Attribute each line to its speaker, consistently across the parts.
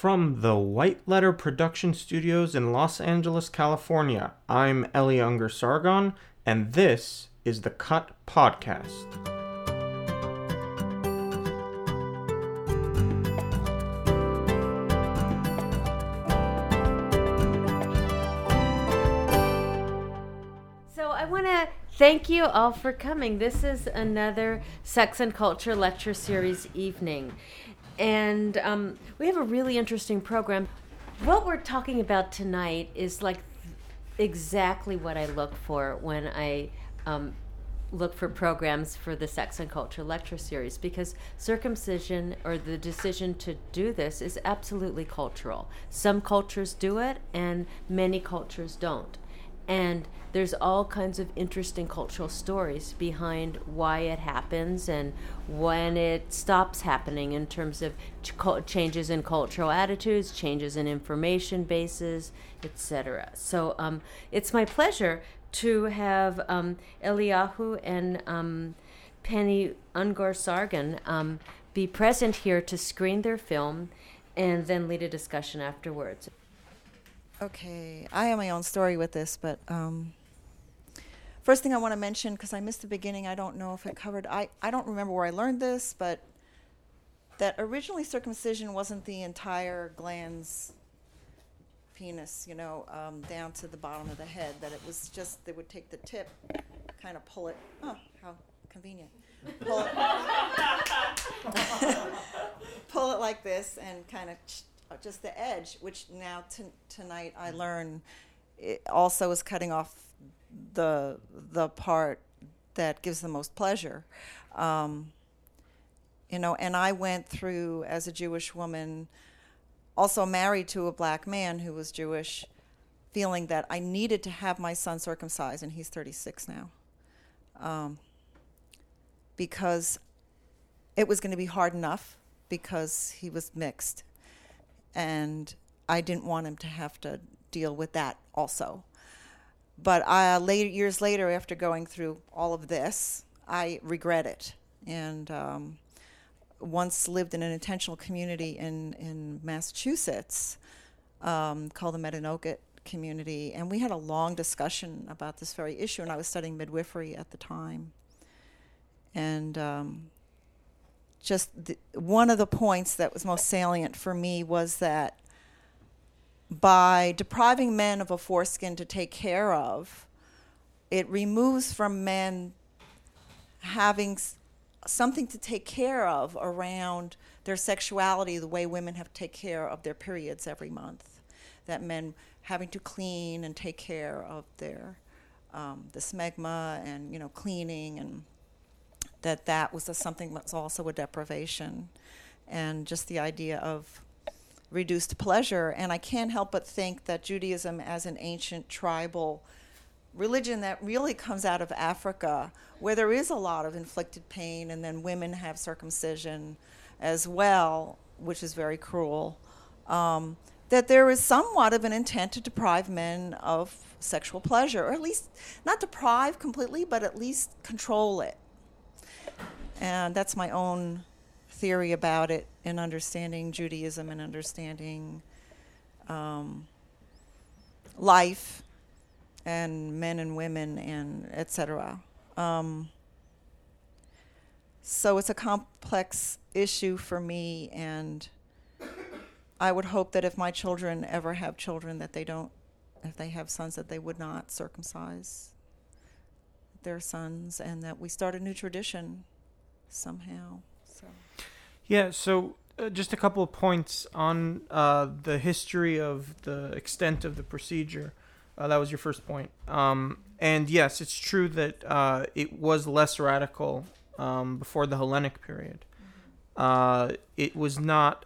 Speaker 1: From the White Letter Production Studios in Los Angeles, California, I'm Eli Ungar Sargon, and this is the Cut Podcast.
Speaker 2: So I want to thank you all for coming. This is another Sex and Culture lecture series evening. And um, we have a really interesting program. What we're talking about tonight is like exactly what I look for when I um, look for programs for the Sex and Culture lecture series because circumcision or the decision to do this is absolutely cultural. Some cultures do it and many cultures don't. And there's all kinds of interesting cultural stories behind why it happens and when it stops happening in terms of ch- changes in cultural attitudes, changes in information bases, etc. So um, it's my pleasure to have um, Eliyahu and um, Penny Ungar Sargon um, be present here to screen their film and then lead a discussion afterwards.
Speaker 3: Okay, I have my own story with this, but um, first thing I want to mention, because I missed the beginning, I don't know if it covered, I, I don't remember where I learned this, but that originally circumcision wasn't the entire glans penis, you know, um, down to the bottom of the head, that it was just, they would take the tip, kind of pull it, oh, how convenient. Pull it, pull it like this and kind of just the edge, which now t- tonight I learn also is cutting off the the part that gives the most pleasure. Um, you know, and I went through as a Jewish woman, also married to a black man who was Jewish, feeling that I needed to have my son circumcised, and he's 36 now, um, because it was going to be hard enough because he was mixed and I didn't want him to have to deal with that also. But uh, later, years later, after going through all of this, I regret it. And um, once lived in an intentional community in, in Massachusetts um, called the Metanoket community, and we had a long discussion about this very issue. And I was studying midwifery at the time, and um, just the, one of the points that was most salient for me was that by depriving men of a foreskin to take care of, it removes from men having s- something to take care of around their sexuality the way women have to take care of their periods every month. That men having to clean and take care of their um, the smegma and you know cleaning and that that was a, something that's also a deprivation and just the idea of reduced pleasure. And i can't help but think that judaism as an ancient tribal religion that really comes out of africa where there is a lot of inflicted pain and then women have circumcision as well which is very cruel um, that there is somewhat of an intent to deprive men of sexual pleasure or at least not deprive completely but at least control it and that's my own theory about it in understanding Judaism and understanding um, life and men and women and etc. Um, so it's a complex issue for me, and I would hope that if my children ever have children, that they don't, if they have sons, that they would not circumcise their sons, and that we start a new tradition somehow. So.
Speaker 1: Yeah, so uh, just a couple of points on uh, the history of the extent of the procedure. Uh, that was your first point. Um, and yes, it's true that uh, it was less radical um, before the Hellenic period. Uh, it was not.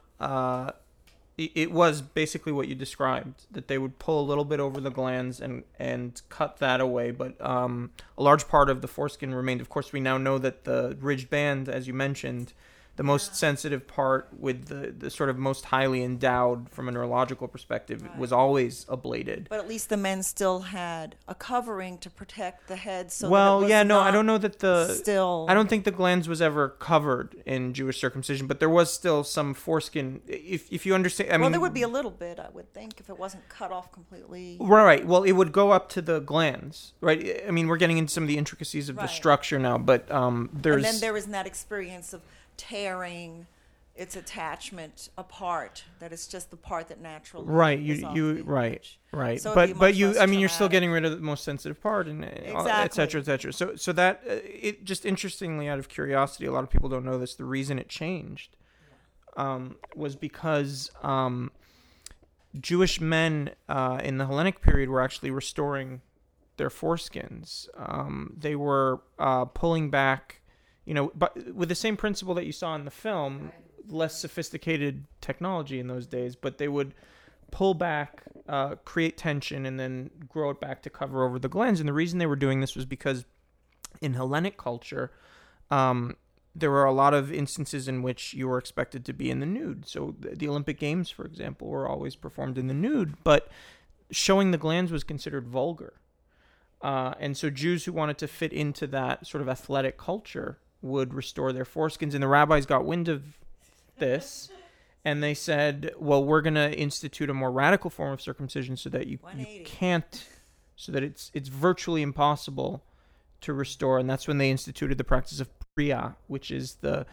Speaker 1: It, was basically what you described that they would pull a little bit over the glans and and cut that away, but um, a large part of the foreskin remained. Of course, we now know that the ridged band, as you mentioned, the most sensitive part with the, the sort of most highly endowed from a neurological perspective was always ablated.
Speaker 3: But at least the men still had a covering to protect the head. So
Speaker 1: well, yeah, no, I don't know that the
Speaker 3: Still,
Speaker 1: I don't think the glans was ever covered in Jewish circumcision, but there was still some foreskin. If if you understand, I mean,
Speaker 3: well, there would be a little bit, I would think, if it wasn't cut off completely.
Speaker 1: Right, right. Well, it would go up to the glans, right? I mean, we're getting into some of the intricacies of the structure now, but um, there's
Speaker 3: And then there isn't that experience of tearing its attachment apart. That it's just the part that naturally
Speaker 1: right. You you right right.
Speaker 3: So
Speaker 1: but but you, I mean, you're still getting rid of the most sensitive part, and uh, et cetera, et cetera. So so that uh, it just interestingly, out of curiosity, a lot of people don't know this. The reason it changed um, was because um, Jewish men uh, in the Hellenic period were actually restoring their foreskins. Um, they were uh, pulling back, you know, but with the same principle that you saw in the film, less sophisticated technology in those days, but they would pull back, uh, create tension, and then grow it back to cover over the glans. And the reason they were doing this was because in Hellenic culture, um, there were a lot of instances in which you were expected to be in the nude. So the, Olympic Games, for example, were always performed in the nude, but showing the glans was considered vulgar. Uh, and so Jews who wanted to fit into that sort of athletic culture would restore their foreskins. And the rabbis got wind of this, and they said, "Well, we're going to institute a more radical form of circumcision so that you, you can't, so that it's it's virtually impossible to restore." And that's when they instituted the practice of priya, which is the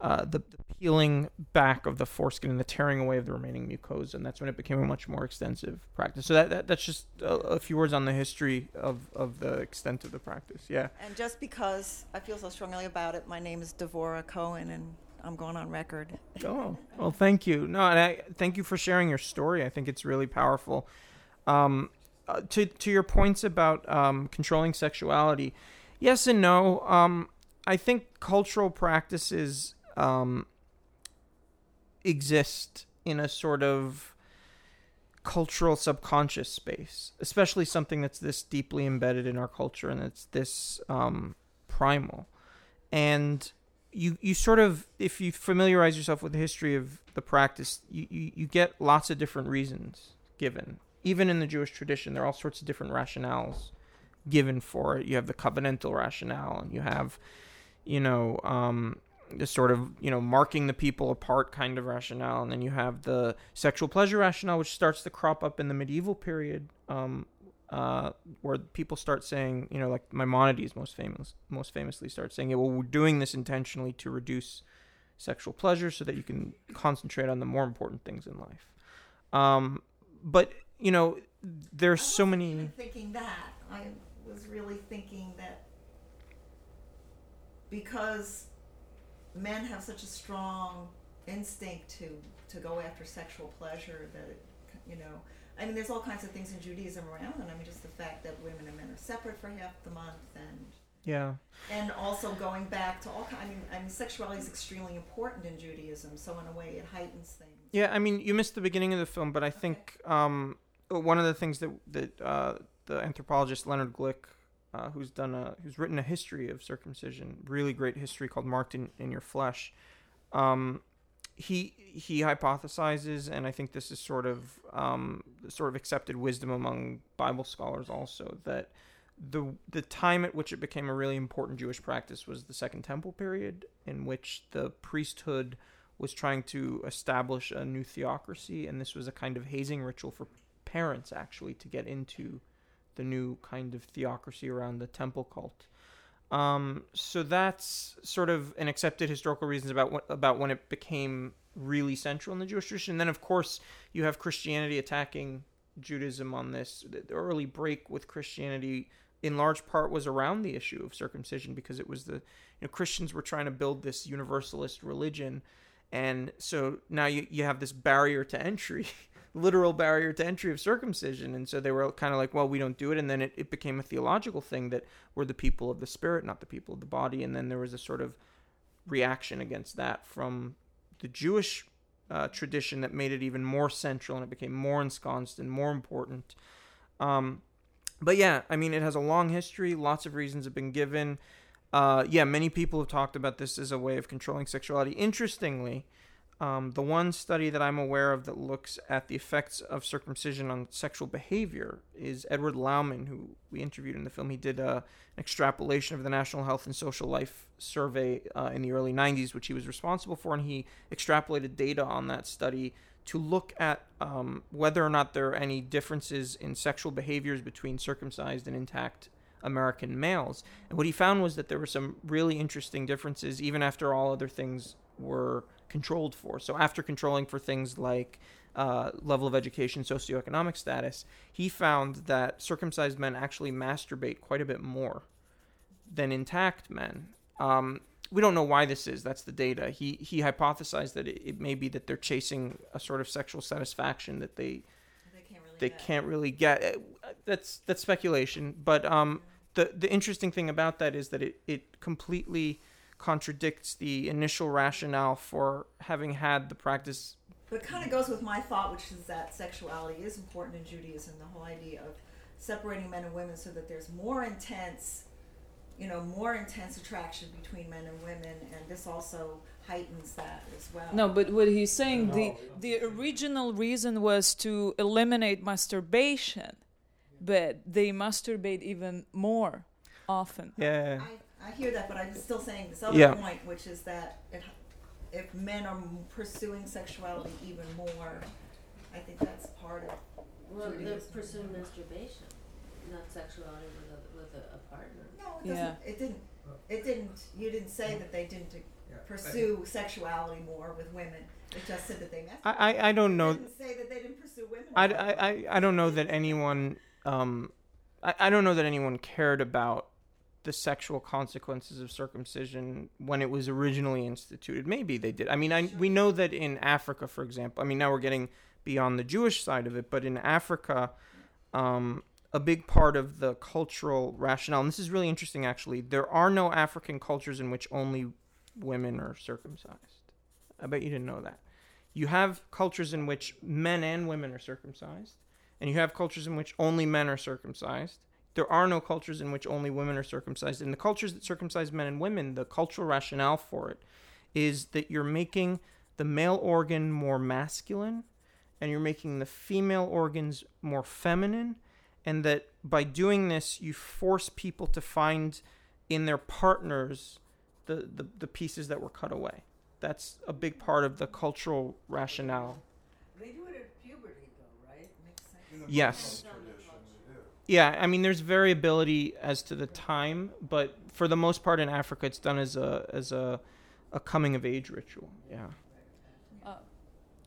Speaker 1: uh, the, the peeling back of the foreskin and the tearing away of the remaining mucosa, and that's when it became a much more extensive practice. So that, that that's just a, a few words on the history of, of the extent of the practice. Yeah.
Speaker 3: And just because I feel so strongly about it, my name is Devora Cohen, and I'm going on record.
Speaker 1: Oh, well, thank you. No, and I thank you for sharing your story. I think it's really powerful. Um, uh, to to your points about um, controlling sexuality, yes and no. Um, I think cultural practices um, exist in a sort of cultural subconscious space, especially something that's this deeply embedded in our culture and it's this um, primal. And you you sort of if you familiarize yourself with the history of the practice, you, you, you get lots of different reasons given. Even in the Jewish tradition, there are all sorts of different rationales given for it. You have the covenantal rationale, and you have, you know, um, the sort of you know marking the people apart kind of rationale, and then you have the sexual pleasure rationale, which starts to crop up in the medieval period, um, uh, where people start saying, you know, like Maimonides most famous, most famously starts saying, yeah, well, we're doing this intentionally to reduce sexual pleasure so that you can concentrate on the more important things in life. Um, but you know, there's so many.
Speaker 3: thinking that. I was really thinking that because men have such a strong instinct to to go after sexual pleasure that it, you know I mean there's all kinds of things in Judaism around and I mean just the fact that women and men are separate for half the month and
Speaker 1: Yeah.
Speaker 3: and also going back to all kind I mean I mean sexuality is extremely important in Judaism so in a way it heightens things.
Speaker 1: Yeah, I mean, you missed the beginning of the film, but I think um, one of the things that that uh, the anthropologist Leonard Glick, uh, who's done a who's written a history of circumcision, really great history called "Marked in, in Your Flesh," um, he he hypothesizes, and I think this is sort of um, sort of accepted wisdom among Bible scholars also that the the time at which it became a really important Jewish practice was the Second Temple period, in which the priesthood was trying to establish a new theocracy, and this was a kind of hazing ritual for parents actually to get into the new kind of theocracy around the temple cult. Um, so that's sort of an accepted historical reasons about what, about when it became really central in the Jewish tradition. then, of course, you have Christianity attacking Judaism on this. The the early break with Christianity, in large part, was around the issue of circumcision because it was the you know Christians were trying to build this universalist religion, and so now you you have this barrier to entry. literal barrier to entry of circumcision. And so they were kind of like well we don't do it. And then it, it became a theological thing that we're the people of the spirit not the people of the body. And then there was a sort of reaction against that from the jewish uh, tradition that made it even more central and it became more ensconced and more important. Um, but yeah i mean it has a long history. Lots of reasons have been given. Uh, yeah, many people have talked about this as a way of controlling sexuality. Interestingly, um, the one study that I'm aware of that looks at the effects of circumcision on sexual behavior is Edward Laumann, who we interviewed in the film. He did uh, an extrapolation of the National Health and Social Life Survey uh, in the early 90s, which he was responsible for, and he extrapolated data on that study to look at um, whether or not there are any differences in sexual behaviors between circumcised and intact American males. And what he found was that there were some really interesting differences, even after all other things were controlled for. So after controlling for things like uh, level of education, socioeconomic status, he found that circumcised men actually masturbate quite a bit more than intact men. Um, we don't know why this is. That's the data. He he hypothesized that it, it may be that they're chasing a sort of sexual satisfaction that they
Speaker 3: They can't really
Speaker 1: they
Speaker 3: get.
Speaker 1: can't really get. Uh, That's that's speculation. But um, the the interesting thing about that is that it it completely contradicts the initial rationale for having had the practice.
Speaker 3: But it kind of goes with my thought, which is that sexuality is important in Judaism. The whole idea of separating men and women so that there's more intense, you know, more intense attraction between men and women, and this also heightens that as well.
Speaker 4: No, but what he's saying the the original reason was to eliminate masturbation, but they masturbate even more often.
Speaker 1: Yeah.
Speaker 3: I, I hear that, but I'm still saying this other
Speaker 1: Yeah.
Speaker 3: point, which is that if, if men are pursuing sexuality even more, I think that's part of.
Speaker 2: Well, they're
Speaker 3: Judaism.
Speaker 2: pursuing masturbation, not sexuality with a, with a, a partner.
Speaker 3: No, it
Speaker 4: Yeah.
Speaker 3: doesn't. It didn't. It didn't. You didn't say that they didn't
Speaker 5: Yeah.
Speaker 3: pursue sexuality more with women. It just said that they masturbated.
Speaker 1: I, I, I don't know.
Speaker 3: didn't say that they didn't pursue women.
Speaker 1: I,
Speaker 3: more.
Speaker 1: I, I, I don't know that anyone um I, I don't know that anyone cared about the sexual consequences of circumcision when it was originally instituted. Maybe they did. I mean, I, we know that in Africa, for example. I mean, now we're getting beyond the Jewish side of it, but in Africa, um, a big part of the cultural rationale, and this is really interesting actually, there are no African cultures in which only women are circumcised. I bet you didn't know that. You have cultures in which men and women are circumcised, and you have cultures in which only men are circumcised. There are no cultures in which only women are circumcised. In the cultures that circumcise men and women, the cultural rationale for it is that you're making the male organ more masculine and you're making the female organs more feminine, and that by doing this, you force people to find in their partners the, the, the pieces that were cut away. That's a big part of the cultural rationale.
Speaker 6: They do it at puberty, though, right?
Speaker 3: Makes sense.
Speaker 1: Yes. Yeah, I mean, there's variability as to the time, but for the most part in Africa, it's done as a as a a coming of age ritual. Yeah.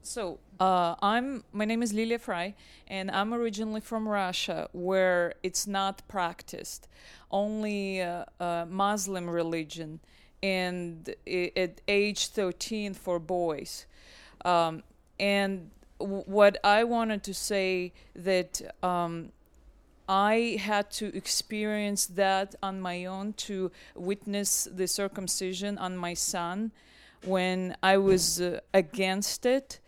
Speaker 4: So uh, I'm my name is Lilia Fry, and I'm originally from Russia, where it's not practiced, only uh, uh, Muslim religion, and at age 13 for boys. Um, and w- what I wanted to say that um, I had to experience that on my own to witness the circumcision on my son when I was uh, against it,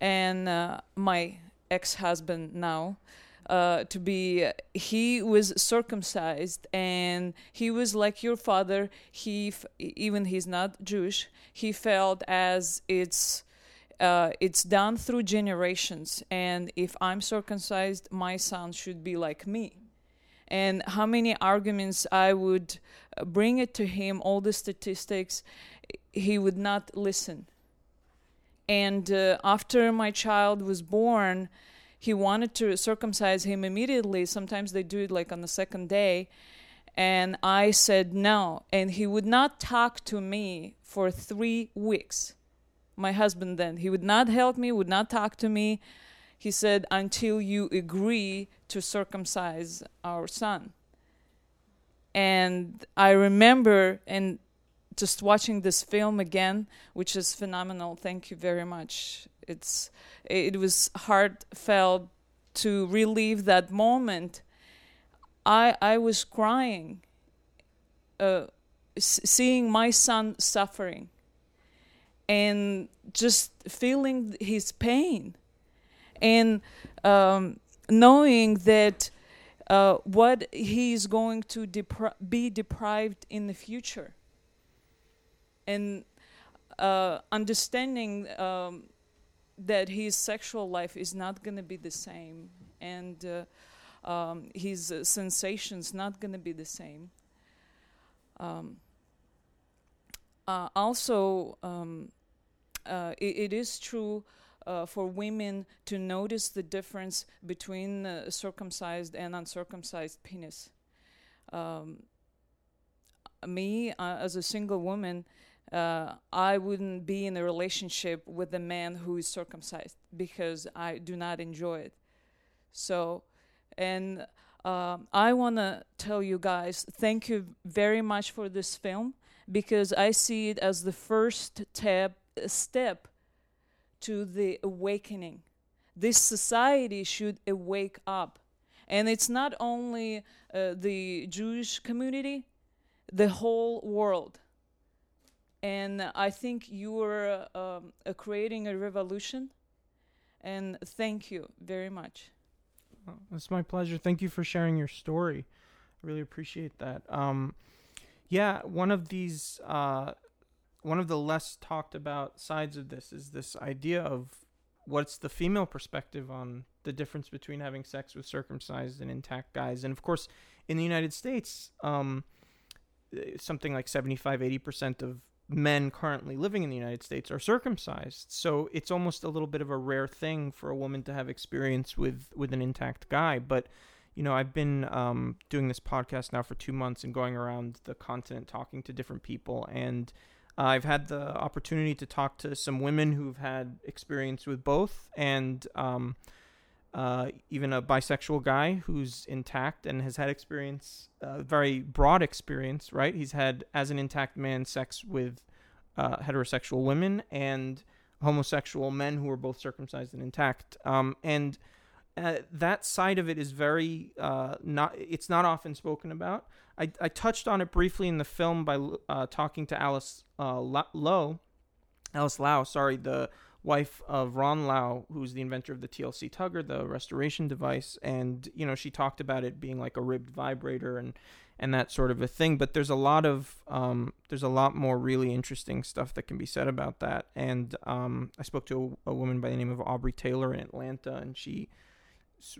Speaker 4: and uh, my ex-husband now. Uh, to be, he was circumcised, and he was like your father. He, even he's not Jewish. He felt as it's uh, it's done through generations and if i'm circumcised my son should be like me. And how many arguments i would uh, bring it to him all the statistics he would not listen. And uh, after my child was born he wanted to circumcise him immediately. Sometimes they do it like on the second day. And i said no. And he would not talk to me for three weeks my husband then. He would not help me would not talk to me. He said until you agree to circumcise our son. And i remember and just watching this film again which is phenomenal. Thank you very much. It's it was heartfelt to relive that moment. I i was crying uh, s- seeing my son suffering and just feeling his pain and um, knowing that uh, what he's going to depri- be deprived in the future. And uh, understanding um, that his sexual life is not going to be the same, and uh, um, his sensations not going to be the same. Um, uh, also, um, uh, it, it is true uh, for women to notice the difference between uh, circumcised and uncircumcised penis. Um, me, uh, as a single woman, uh, I wouldn't be in a relationship with a man who is circumcised because I do not enjoy it. So, and um, I want to tell you guys thank you very much for this film because I see it as the first tab, step to the awakening. This society should awake up. And it's not only uh, the Jewish community, the whole world. And I think you are uh, creating a revolution. And thank you very much.
Speaker 1: Well, it's my pleasure. Thank you for sharing your story. I really appreciate that. Um, yeah, one of these, uh, one of the less talked about sides of this is this idea of what's the female perspective on the difference between having sex with circumcised and intact guys. And of course, in the United States, um, something like 75, 80% of men currently living in the United States are circumcised. So it's almost a little bit of a rare thing for a woman to have experience with with an intact guy. But you know, I've been um, doing this podcast now for two months and going around the continent talking to different people, and I've had the opportunity to talk to some women who've had experience with both, and um, uh, even a bisexual guy who's intact and has had experience, uh, very broad experience, right? He's had, as an intact man, sex with uh, heterosexual women and homosexual men who are both circumcised and intact. Um, and uh, that side of it is very uh, not. It's not often spoken about. I, I touched on it briefly in the film by uh, talking to Alice uh, Alice Low, sorry, the wife of Ron Low, who's the inventor of the TLC Tugger, the restoration device, and you know she talked about it being like a ribbed vibrator and and that sort of a thing. But there's a lot of um, there's a lot more really interesting stuff that can be said about that. And um, I spoke to a, a woman by the name of Aubrey Taylor in Atlanta, and she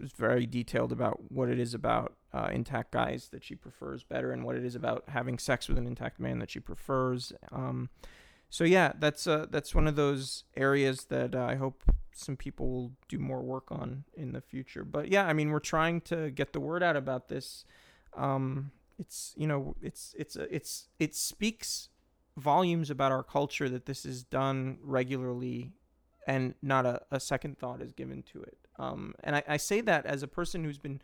Speaker 1: was very detailed about what it is about uh, intact guys that she prefers better, and what it is about having sex with an intact man that she prefers. Um, so yeah, that's uh, that's one of those areas that uh, I hope some people will do more work on in the future. But yeah, I mean, we're trying to get the word out about this. Um, it's you know, it's it's uh, it's it speaks volumes about our culture that this is done regularly and not a, a second thought is given to it. Um, and I, I say that as a person who's been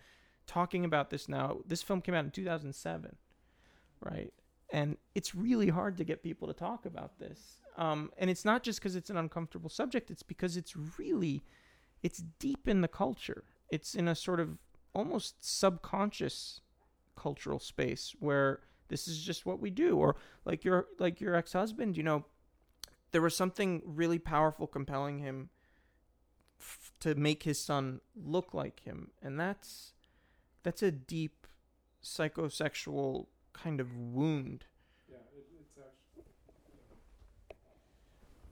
Speaker 1: talking about this now. This film came out in 2007, right? And it's really hard to get people to talk about this. Um, and it's not just because it's an uncomfortable subject, it's because it's really, it's deep in the culture. It's in a sort of almost subconscious cultural space where this is just what we do. Or like your, like your ex-husband, you know, there was something really powerful compelling him f- to make his son look like him. And that's, that's a deep psychosexual kind of wound. Yeah, it, it's
Speaker 5: actually.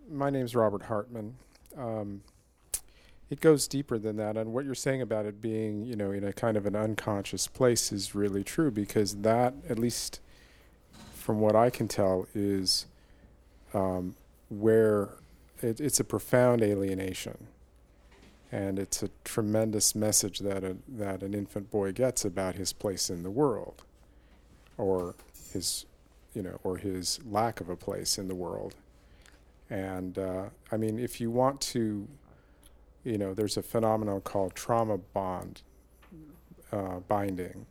Speaker 5: My name's Robert Hartman. Um, it goes deeper than that, and what you're saying about it being, you know, in a kind of an unconscious place is really true because that, at least from what I can tell, is um, where it, it's a profound alienation and it's a tremendous message that a, that an infant boy gets about his place in the world or his, you know, or his lack of a place in the world. And uh, I mean, if you want to, you know, there's a phenomenon called trauma bond uh, binding.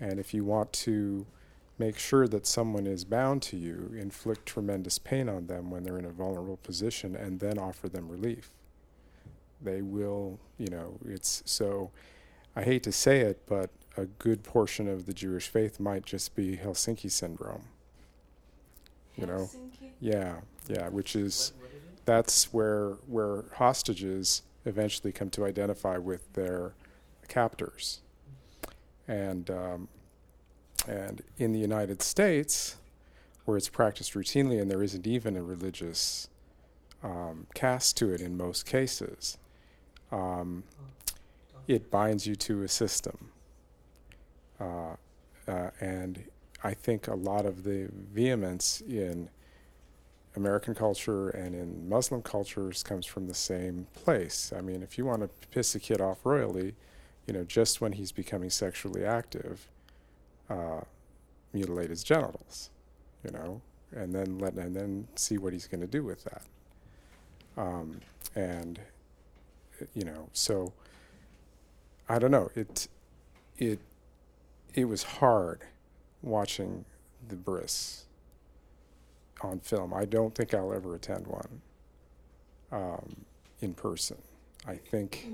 Speaker 5: And if you want to make sure that someone is bound to you, inflict tremendous pain on them when they're in a vulnerable position, and then offer them relief. They will, you know, it's so, I hate to say it, but a good portion of the Jewish faith might just be Helsinki syndrome. You know, yeah, yeah, which is that's where where hostages eventually come to identify with their captors, and um, and in the United States, where it's practiced routinely, and there isn't even a religious um, cast to it in most cases, um, it binds you to a system. Uh, uh, and I think a lot of the vehemence in American culture and in Muslim cultures comes from the same place. I mean, if you want to piss a kid off royally, you know, just when he's becoming sexually active, uh, mutilate his genitals, you know, and then let and then see what he's going to do with that. Um, and you know, so I don't know. It it it was hard watching the Bris on film. I don't think I'll ever attend one um, in person. I think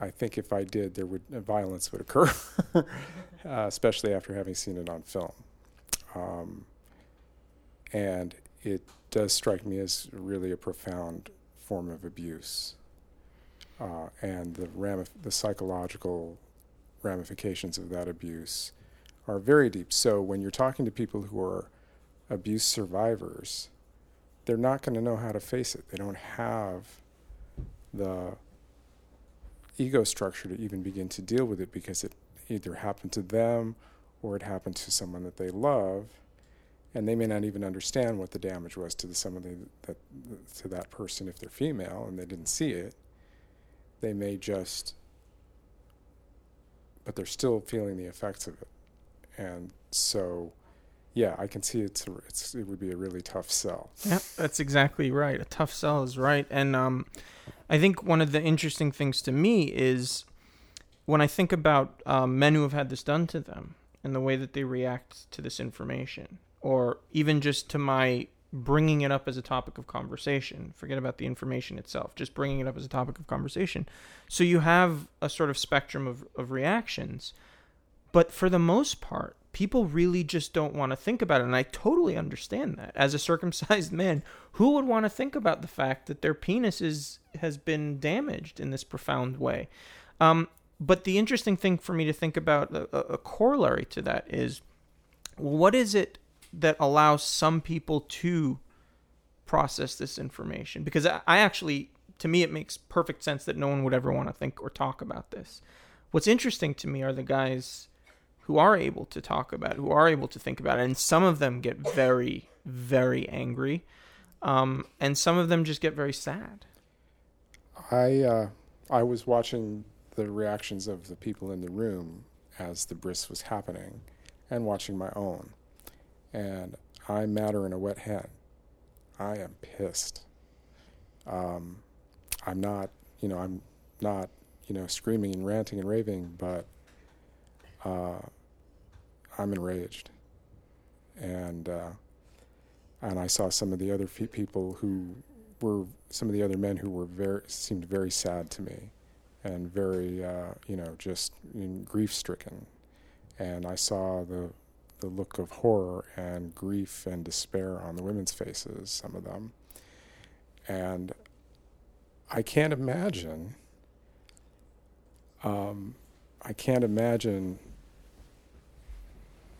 Speaker 5: I think if I did, there would violence would occur, uh, especially after having seen it on film. Um, and it does strike me as really a profound form of abuse, uh, and the ramif- the psychological ramifications of that abuse are very deep. So when you're talking to people who are abuse survivors, they're not going to know how to face it. They don't have the ego structure to even begin to deal with it because it either happened to them or it happened to someone that they love and they may not even understand what the damage was to the somebody that to that person if they're female and they didn't see it they may just but they're still feeling the effects of it and so yeah i can see it's, it's it would be a really tough sell
Speaker 1: Yeah, that's exactly right. A tough sell is right. And um, I think one of the interesting things to me is when I think about um, men who have had this done to them and the way that they react to this information, or even just to my bringing it up as a topic of conversation. Forget about the information itself, just bringing it up as a topic of conversation. So you have a sort of spectrum of, of reactions. But for the most part, people really just don't want to think about it. And I totally understand that. As a circumcised man, who would want to think about the fact that their penis is, has been damaged in this profound way? Um, but the interesting thing for me to think about, a, a corollary to that, is what is it that allows some people to process this information? Because I, I actually, to me, it makes perfect sense that no one would ever want to think or talk about this. What's interesting to me are the guys who are able to talk about it, who are able to think about it, and some of them get very, very angry, um, and some of them just get very sad.
Speaker 5: I uh, I was watching the reactions of the people in the room as the bris was happening, and watching my own, and I'm madder in a wet hen. I am pissed. Um, I'm not, you know, I'm not, you know, screaming and ranting and raving, but uh, I'm enraged, and uh, and I saw some of the other fe- people who were some of the other men who were very seemed very sad to me, and very uh, you know just grief stricken, and I saw the the look of horror and grief and despair on the women's faces, some of them, and I can't imagine. Um, I can't imagine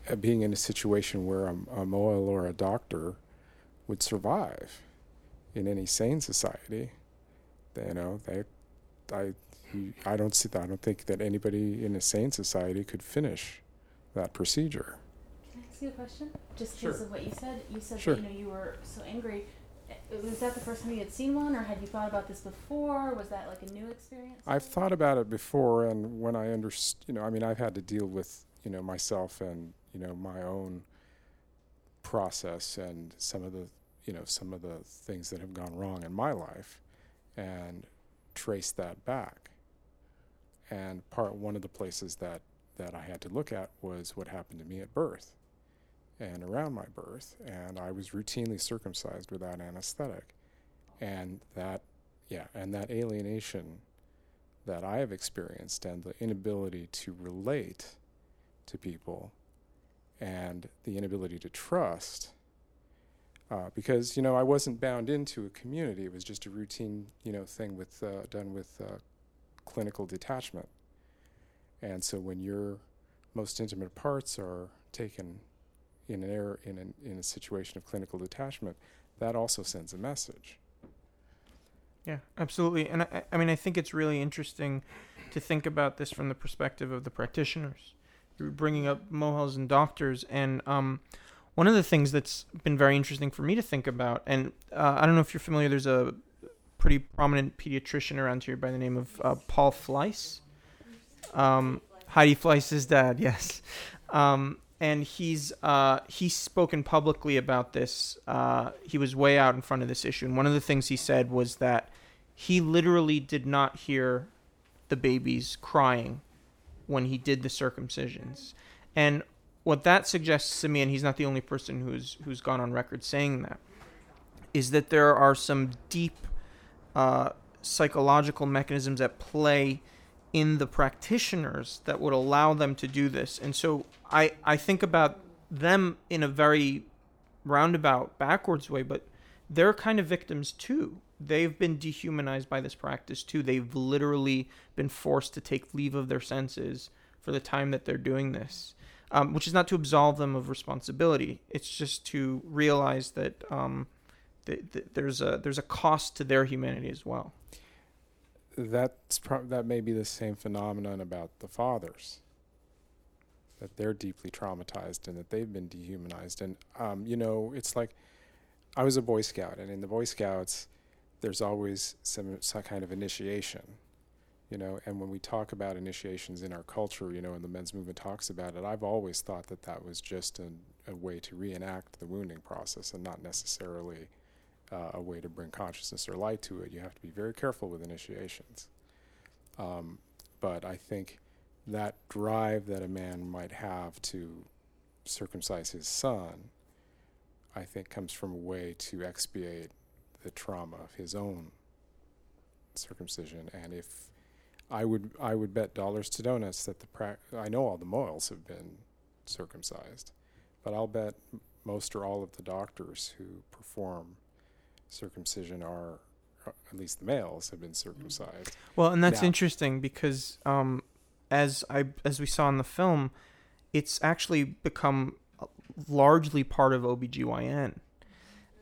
Speaker 5: uh, being in a situation where a, a mohel or a doctor would survive in any sane society. You know, they, I, I don't see that. I don't think that anybody in a sane society could finish that procedure.
Speaker 7: Can I ask you a question? Just
Speaker 5: Sure.
Speaker 7: because of what you said. You said
Speaker 5: Sure.
Speaker 7: that you know you were so angry. Uh, Was that the first time you had seen one, or had you thought about this before? Was that like a new experience?
Speaker 5: I've thought about it before, and when I underst, you know, I mean, I've had to deal with, you know, myself and you know my own process and some of the, you know, some of the things that have gone wrong in my life, and trace that back. And part one of the places that that I had to look at was what happened to me at birth, and around my birth, and I was routinely circumcised without anesthetic, and that yeah, and that alienation that I have experienced and the inability to relate to people and the inability to trust. Uh, because you know I wasn't bound into a community; it was just a routine, you know, thing with uh, done with uh, clinical detachment. And so when you're most intimate parts are taken in an error in an, in a situation of clinical detachment, that also sends a message.
Speaker 1: Yeah, absolutely. And I, I mean, I think it's really interesting to think about this from the perspective of the practitioners. You're bringing up mohels and doctors, and um, one of the things that's been very interesting for me to think about, and uh, I don't know if you're familiar, there's a pretty prominent pediatrician around here by the name of uh, Paul Fleiss. Um, Heidi Fleiss's dad, yes. Um, and he's uh, he's spoken publicly about this. Uh, he was way out in front of this issue, and one of the things he said was that he literally did not hear the babies crying when he did the circumcisions, and what that suggests to me, and he's not the only person who's who's gone on record saying that, is that there are some deep uh, psychological mechanisms at play in the practitioners that would allow them to do this. And so I, I think about them in a very roundabout, backwards way, but they're kind of victims too. They've been dehumanized by this practice too. They've literally been forced to take leave of their senses for the time that they're doing this, um, which is not to absolve them of responsibility. It's just to realize that um, th- th- there's a there's a cost to their humanity as well
Speaker 5: that's pro- that may be the same phenomenon about the fathers that they're deeply traumatized and that they've been dehumanized. And um, you know it's like i was a boy scout and in the boy scouts there's always some, some kind of initiation you know and when we talk about initiations in our culture you know and the men's movement talks about it i've always thought that that was just a way to reenact the wounding process and not necessarily uh, a way to bring consciousness or light to it. You have to be very careful with initiations. Um, but I think that drive that a man might have to circumcise his son, I think, comes from a way to expiate the trauma of his own circumcision. And if I would, I would bet dollars to donuts that the pra- I know all the mohels have been circumcised, but I'll bet most or all of the doctors who perform circumcision are, uh, at least the males, have been circumcised.
Speaker 1: Well, and that's
Speaker 5: Now-
Speaker 1: interesting because um, as I as we saw in the film, it's actually become largely part of OBGYN.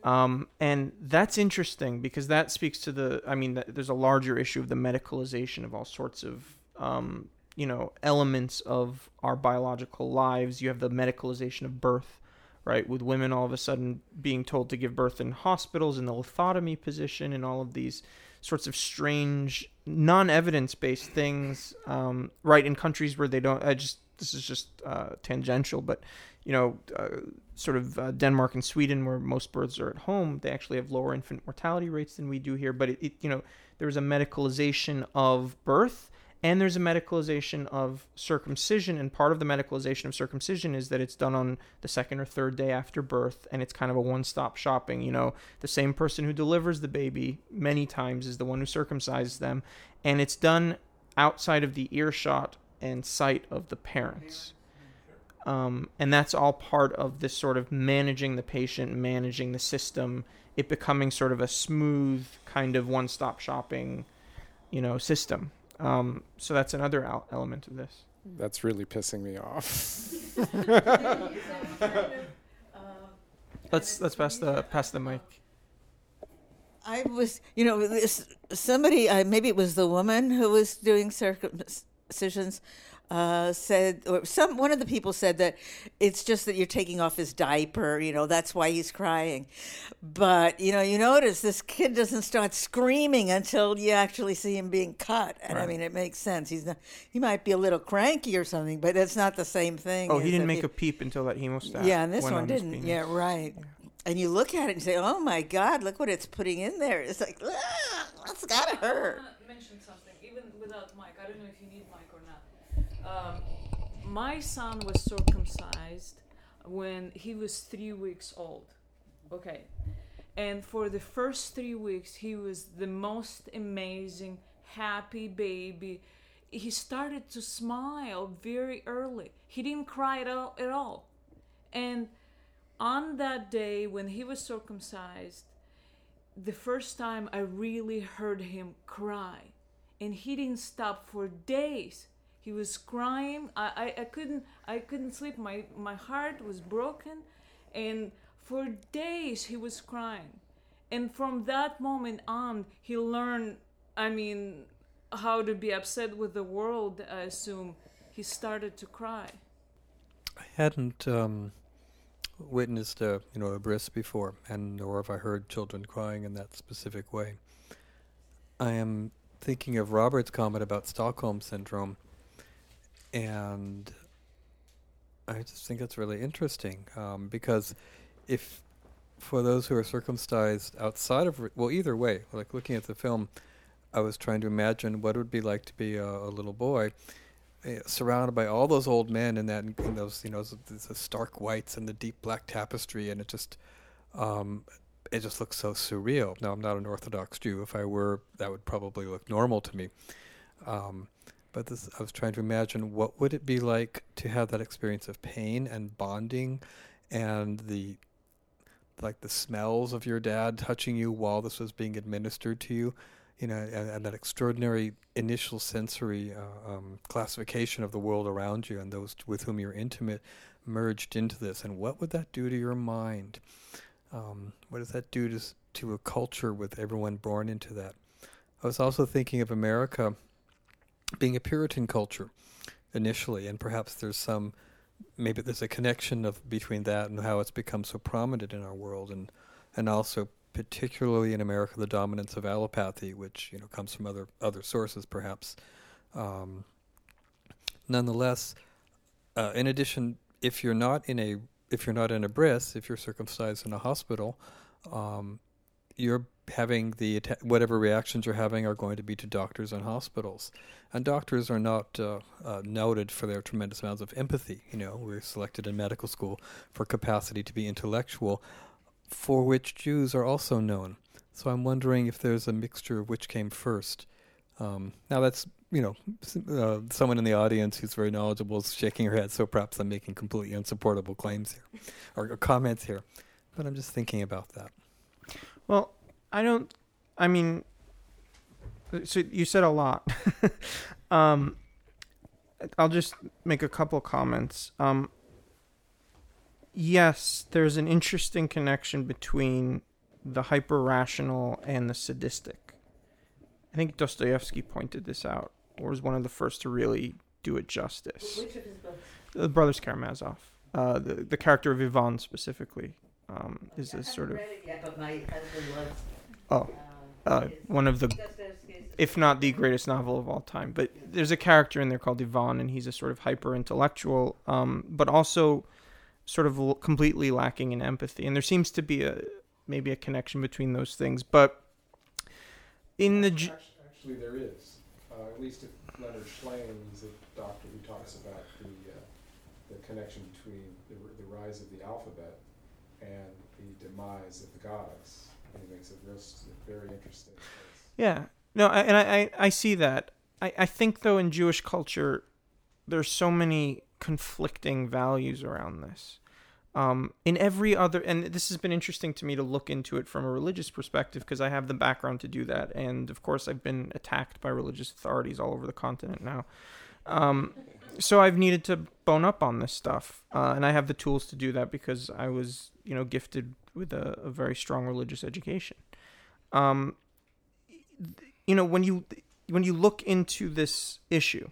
Speaker 1: Um, and that's interesting because that speaks to the. I mean, th- there's a larger issue of the medicalization of all sorts of, um, you know, elements of our biological lives. You have the medicalization of birth, right? With women all of a sudden being told to give birth in hospitals in the lithotomy position and all of these sorts of strange, non-evidence based things, um, right? In countries where they don't. I just this is just uh, tangential, but you know, uh, sort of uh, Denmark and Sweden, where most births are at home, they actually have lower infant mortality rates than we do here. But it, it you know, there's a medicalization of birth and there's a medicalization of circumcision and part of the medicalization of circumcision is that it's done on the second or third day after birth and it's kind of a one-stop shopping you know. The same person who delivers the baby many times is the one who circumcises them and it's done outside of the earshot and sight of the parents. Um, and that's all part of this sort of managing the patient managing the system it becoming sort of a smooth kind of one-stop shopping you know system um, so that's another al- element of this.
Speaker 5: That's really pissing me off.
Speaker 1: Let's let's pass the pass the mic.
Speaker 6: I was, you know, this, somebody, uh, maybe it was the woman who was doing circumcisions, uh, said, or some one of the people said that it's just that you're taking off his diaper, you know, that's why he's crying. But you know, you notice this kid doesn't start screaming until you actually see him being cut, and I mean, it makes sense. He's not, he might be a little cranky or something, but that's not the same thing.
Speaker 1: Oh, he didn't make
Speaker 6: he-
Speaker 1: a peep until that hemostat.
Speaker 6: yeah, and this one
Speaker 1: on
Speaker 6: didn't. Yeah, right. And you look at it and say, "Oh my God, look what it's putting in there." It's like, ah, that's gotta hurt.
Speaker 4: I want to mention something, even without mic. I don't know if you need mic or not. Um, my son was circumcised when he was three weeks old. Okay. And for the first three weeks, he was the most amazing, happy baby. He started to smile very early. He didn't cry at all. At all. And on that day when he was circumcised, the first time I really heard him cry. And he didn't stop for days. He was crying. I, I, I couldn't I couldn't sleep. My my heart was broken, and for days he was crying. And from that moment on, he learned. I mean, how to be upset with the world. I assume he started to cry.
Speaker 8: I hadn't um, witnessed a you know a bris before, and nor have I heard children crying in that specific way. I am thinking of Robert's comment about Stockholm syndrome, and I just think that's really interesting um, because if for those who are circumcised outside of well, either way, like looking at the film, I was trying to imagine what it would be like to be a, a little boy uh, surrounded by all those old men and that in those you know the, the stark whites and the deep black tapestry, and it just um, it just looks so surreal. Now I'm not an Orthodox Jew. If I were, that would probably look normal to me. Um, but this, I was trying to imagine what would it be like to have that experience of pain and bonding, and the like the smells of your dad touching you while this was being administered to you you know, and, and, that extraordinary initial sensory uh, um, classification of the world around you and those with whom you're intimate merged into this. And what would that do to your mind? Um, what does that do to, to a culture with everyone born into that? I was also thinking of America being a Puritan culture initially, and perhaps there's some, maybe there's a connection of between that and how it's become so prominent in our world, and and also particularly in America, the dominance of allopathy, which you know comes from other other sources, perhaps. Um, nonetheless, uh, in addition, if you're not in a if you're not in a bris, if you're circumcised in a hospital, um, you're having the whatever reactions you're having are going to be to doctors and hospitals, and doctors are not uh, uh, noted for their tremendous amounts of empathy. You know, we're selected in medical school for capacity to be intellectual for which Jews are also known. So I'm wondering if there's a mixture of which came first. Um, now that's you know uh, someone in the audience who's very knowledgeable is shaking her head, so perhaps I'm making completely unsupportable claims here or, or comments here. But I'm just thinking about that.
Speaker 1: Well, I don't. I mean, so you said a lot. um, I'll just make a couple comments. Um, yes, there's an interesting connection between the hyper rational and the sadistic. I think Dostoevsky pointed this out, or was one of the first to really do it justice.
Speaker 2: Which of his books?
Speaker 1: The Brothers Karamazov. Uh, the the character of Ivan specifically um, is this sort of. Oh, uh, one of the, if not the greatest novel of all time. But there's a character in there called Ivan, and he's a sort of hyper intellectual, um, but also sort of l- completely lacking in empathy. And there seems to be a maybe a connection between those things. But in the
Speaker 5: actually, there is. Uh, at least if Leonard Shlain, he's a doctor who talks about the uh, the connection between the, the rise of the alphabet and the demise of the gods. He makes it very interesting.
Speaker 1: Yeah. No, I, and I, I see that. I, I think though in Jewish culture, there's so many conflicting values around this. Um, in every other, and this has been interesting to me to look into it from a religious perspective because I have the background to do that, and of course I've been attacked by religious authorities all over the continent now. Um, so I've needed to bone up on this stuff, uh, and I have the tools to do that because I was, you know, gifted with a, a very strong religious education. Um, you know, when you when you look into this issue,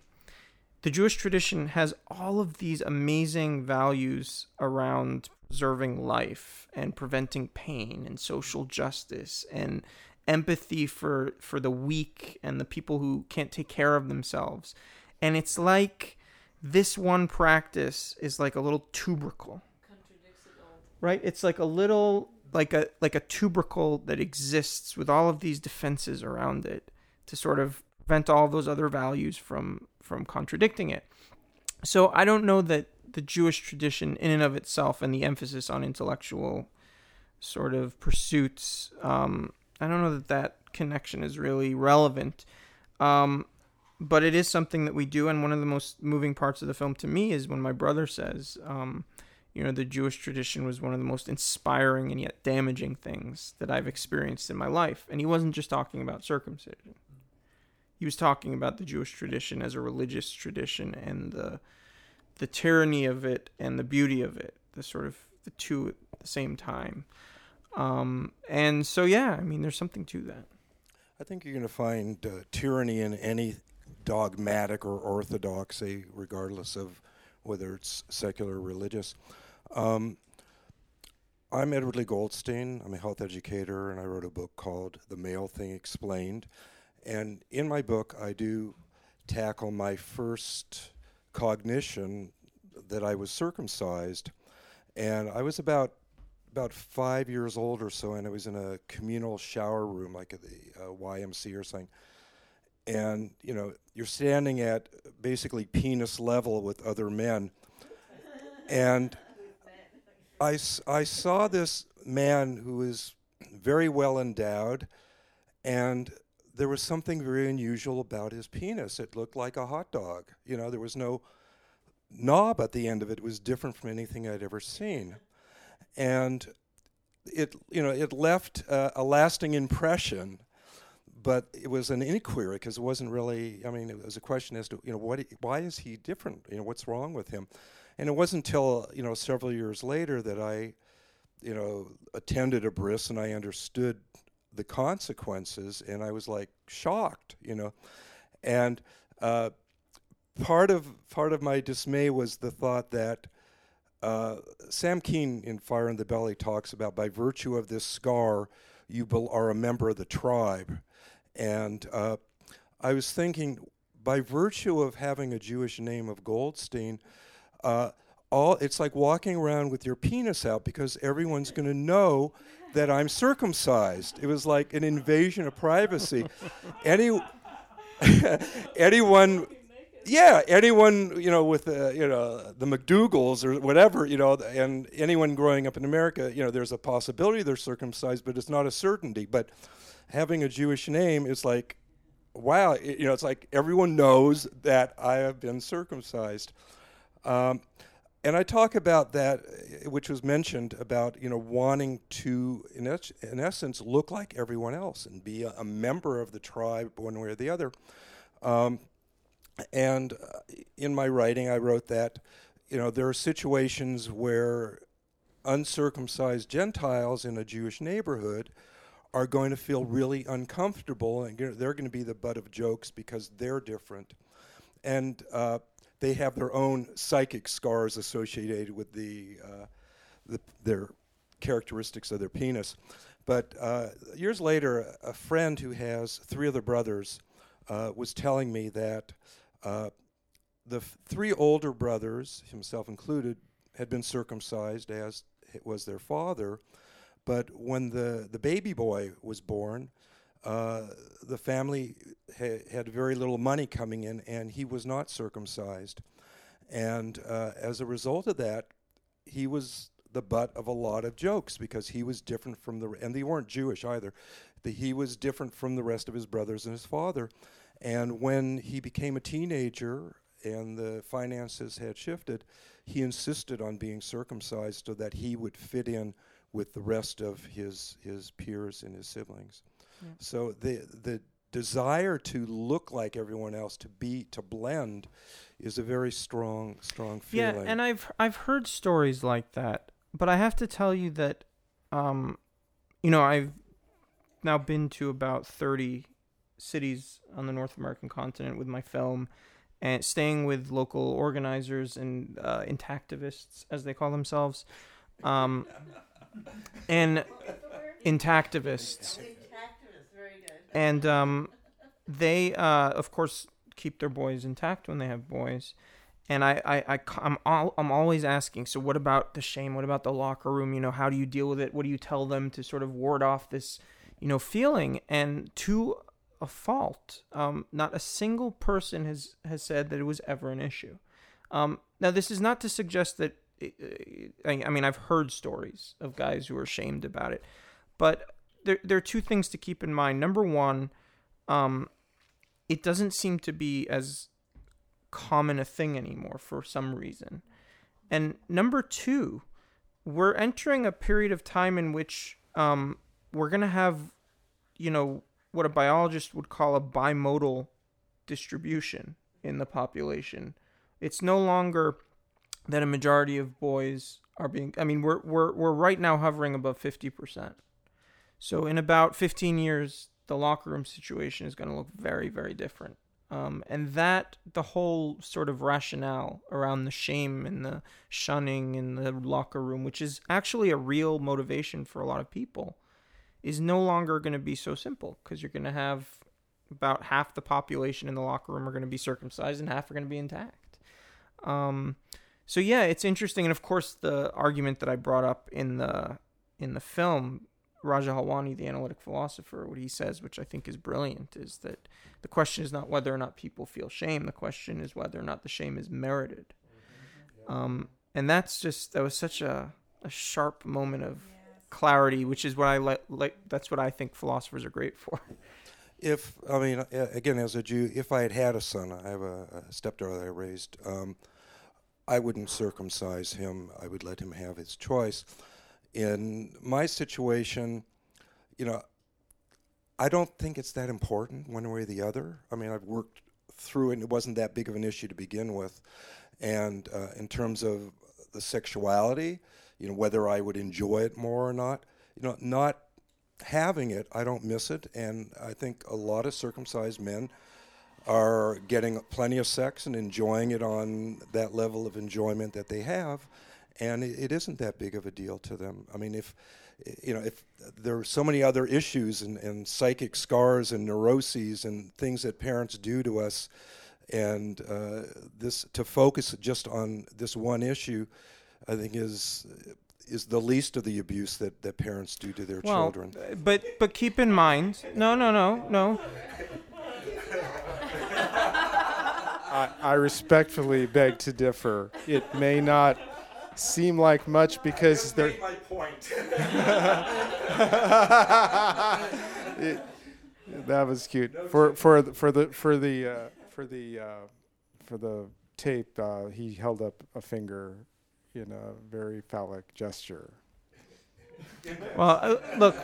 Speaker 1: the Jewish tradition has all of these amazing values around preserving life and preventing pain and social justice and empathy for for the weak and the people who can't take care of themselves. And it's like this one practice is like a little tubercle. Right? It's like a little like a like a tubercle that exists with all of these defenses around it to sort of prevent all those other values from from contradicting it. So I don't know that the Jewish tradition, in and of itself, and the emphasis on intellectual sort of pursuits, um, I don't know that that connection is really relevant. Um, but it is something that we do, and one of the most moving parts of the film to me is when my brother says, um, you know, the Jewish tradition was one of the most inspiring and yet damaging things that I've experienced in my life. And he wasn't just talking about circumcision he was talking about the Jewish tradition as a religious tradition and the the tyranny of it and the beauty of it, the sort of the two at the same time. Um, and so, yeah, I mean, there's something to that.
Speaker 9: I think you're going to find uh, tyranny in any dogmatic or orthodoxy, regardless of whether it's secular or religious. Um, I'm Edward Lee Goldstein. I'm a health educator, and I wrote a book called The Male Thing Explained. And in my book, I do tackle my first cognition that I was circumcised. And I was about about five years old or so, and I was in a communal shower room, like at the uh, YMC or something. And you know, you're standing at basically penis level with other men, and I, I saw this man who was very well endowed, and there was something very unusual about his penis. It looked like a hot dog. You know, there was no knob at the end of it. It was different from anything I'd ever seen and it you know it left uh, a lasting impression but it was an inquiry because it wasn't really i mean it was a question as to you know what why is he different you know what's wrong with him and it wasn't until you know several years later that i you know attended a bris and i understood the consequences and i was like shocked you know and uh, part of part of my dismay was the thought that uh, Sam Keen in Fire in the Belly talks about by virtue of this scar, you bel are a member of the tribe. And uh, I was thinking, by virtue of having a Jewish name of Goldstein, uh, all it's like walking around with your penis out because everyone's going to know that I'm circumcised. It was like an invasion of privacy. Any anyone yeah, anyone you know with uh, you know the McDougalls or whatever you know, and anyone growing up in America, you know, there's a possibility they're circumcised, but it's not a certainty. But having a Jewish name is like, wow, it, you know, it's like everyone knows that I have been circumcised. Um, and I talk about that, uh, which was mentioned about you know wanting to, in, es- in essence, look like everyone else and be a, a member of the tribe one way or the other. Um, and uh, in my writing, I wrote that you know there are situations where uncircumcised Gentiles in a Jewish neighborhood are going to feel really uncomfortable, and they're going to be the butt of jokes because they're different, and uh, they have their own psychic scars associated with the, uh, the their characteristics of their penis. But uh, years later, a friend who has three other brothers uh, was telling me that uh, the f- three older brothers, himself included, had been circumcised, as was their father. But when the, the baby boy was born, uh, the family ha- had very little money coming in, and he was not circumcised. And uh, as a result of that, he was the butt of a lot of jokes because he was different from the, and they weren't Jewish either. The, he was different from the rest of his brothers and his father. And when he became a teenager and the finances had shifted, he insisted on being circumcised so that he would fit in with the rest of his his peers and his siblings.
Speaker 1: Yeah.
Speaker 9: So the the desire to look like everyone else, to be to blend, is a very strong strong feeling.
Speaker 1: Yeah, and I've I've heard stories like that, but I have to tell you that, um, you know, I've now been to about thirty cities on the North American continent with my film, and staying with local organizers and uh, intactivists, as they call themselves, um, and intactivists, and um, they, uh, of course, keep their boys intact when they have boys. And I, I, I, am all, I'm always asking. So, what about the shame? What about the locker room? You know, how do you deal with it? What do you tell them to sort of ward off this, you know, feeling? And to a fault. Um, not a single person has has said that it was ever an issue. Um, now, this is not to suggest that. I mean, I've heard stories of guys who are ashamed about it, but there there are two things to keep in mind. Number one, um, it doesn't seem to be as common a thing anymore for some reason. And number two, we're entering a period of time in which um, we're going to have, you know, what a biologist would call a bimodal distribution in the population. It's no longer that a majority of boys are being I mean we're we're we're right now hovering above 50%. So in about 15 years the locker room situation is going to look very very different. Um, and that the whole sort of rationale around the shame and the shunning in the locker room, which is actually a real motivation for a lot of people, is no longer going to be so simple because you're going to have about half the population in the locker room are going to be circumcised and half are going to be intact. Um, so yeah, it's interesting, and of course the argument that I brought up in the in the film Raja Halwani, the analytic philosopher, what he says, which I think is brilliant, is that the question is not whether or not people feel shame. The question is whether or not the shame is merited. Um, and that's just that was such a, a sharp moment of clarity, which is what I like. Like that's what I think philosophers are great for.
Speaker 9: If I mean, again, as a Jew, if I had had a son, I have a, a stepdaughter that I raised. Um, I wouldn't circumcise him. I would let him have his choice in my situation, you know, I don't think it's that important one way or the other. I mean, I've worked through it, and it wasn't that big of an issue to begin with. And uh, in terms of the sexuality, you know, whether I would enjoy it more or not, you know, not having it, I don't miss it. And I think a lot of circumcised men are getting plenty of sex and enjoying it on that level of enjoyment that they have and it, it isn't that big of a deal to them. I mean, if you know, if there are so many other issues and, and psychic scars and neuroses and things that parents do to us, and uh, this to focus just on this one issue, I think is is the least of the abuse that, that parents do to their
Speaker 1: well,
Speaker 9: children.
Speaker 1: But but keep in mind, no, no, no, no.
Speaker 5: I, I respectfully beg to differ. It may not seem like much because they're.
Speaker 9: my point.
Speaker 5: it, that was cute. For for the, for the for the uh, for the uh, for the tape, uh, he held up a finger in a very phallic gesture.
Speaker 1: Well, uh, look,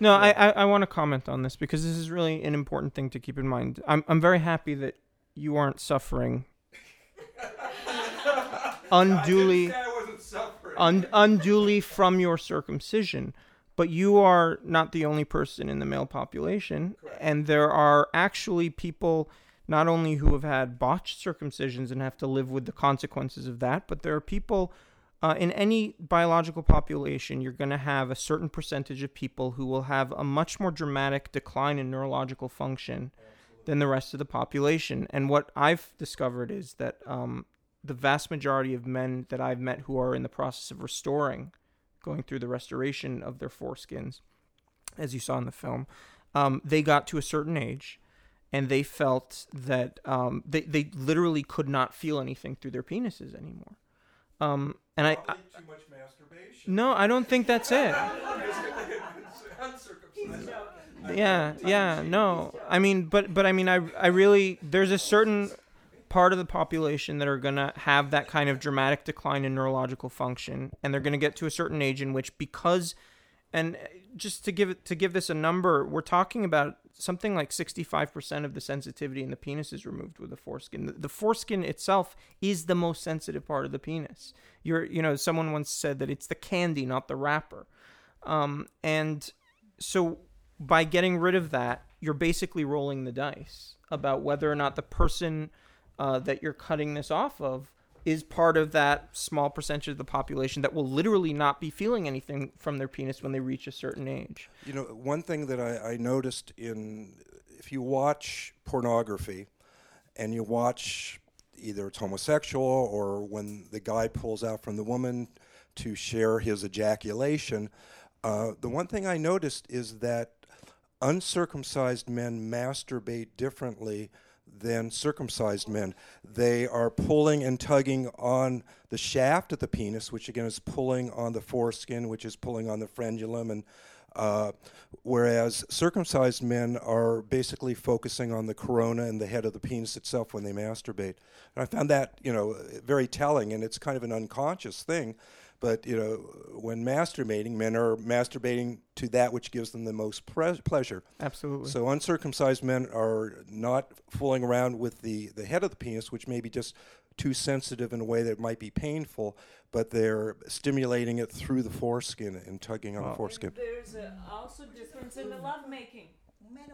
Speaker 1: no, I, I, I want to comment on this because this is really an important thing to keep in mind. I'm I'm very happy that you aren't suffering unduly un- unduly from your circumcision. But you are not the only person in the male population, Correct. and there are actually people not only who have had botched circumcisions and have to live with the consequences of that, but there are people uh, in any biological population, you're going to have a certain percentage of people who will have a much more dramatic decline in neurological function Absolutely. than the rest of the population. And what I've discovered is that um, the vast majority of men that I've met who are in the process of restoring, going through the restoration of their foreskins, as you saw in the film, um, they got to a certain age and they felt that um, they, they literally could not feel anything through their penises anymore. Um, and I, I no, I don't think that's it. yeah, yeah, no. I mean, but but I mean, I I really there's a certain part of the population that are going to have that kind of dramatic decline in neurological function and they're going to get to a certain age in which because and just to give it to give this a number we're talking about something like 65% of the sensitivity in the penis is removed with the foreskin. The, the foreskin itself is the most sensitive part of the penis. You're you know someone once said that it's the candy not the wrapper. Um, and so by getting rid of that you're basically rolling the dice about whether or not the person uh, that you're cutting this off of is part of that small percentage of the population that will literally not be feeling anything from their penis when they reach a certain age.
Speaker 9: You know, one thing that I, I noticed in if you watch pornography and you watch either it's homosexual or when the guy pulls out from the woman to share his ejaculation, uh, the one thing I noticed is that uncircumcised men masturbate differently than circumcised men. They are pulling and tugging on the shaft of the penis, which again is pulling on the foreskin, which is pulling on the frenulum, and uh, whereas circumcised men are basically focusing on the corona and the head of the penis itself when they masturbate. And I found that you know very telling, and it's kind of an unconscious thing. But you know, when masturbating, men are masturbating to that which gives them the most pre- pleasure.
Speaker 1: Absolutely.
Speaker 9: So uncircumcised men are not fooling around with the, the head of the penis, which may be just too sensitive in a way that might be painful, but they're stimulating it through the foreskin and tugging on the
Speaker 1: Wow.
Speaker 9: foreskin.
Speaker 4: There's a, also difference in the lovemaking.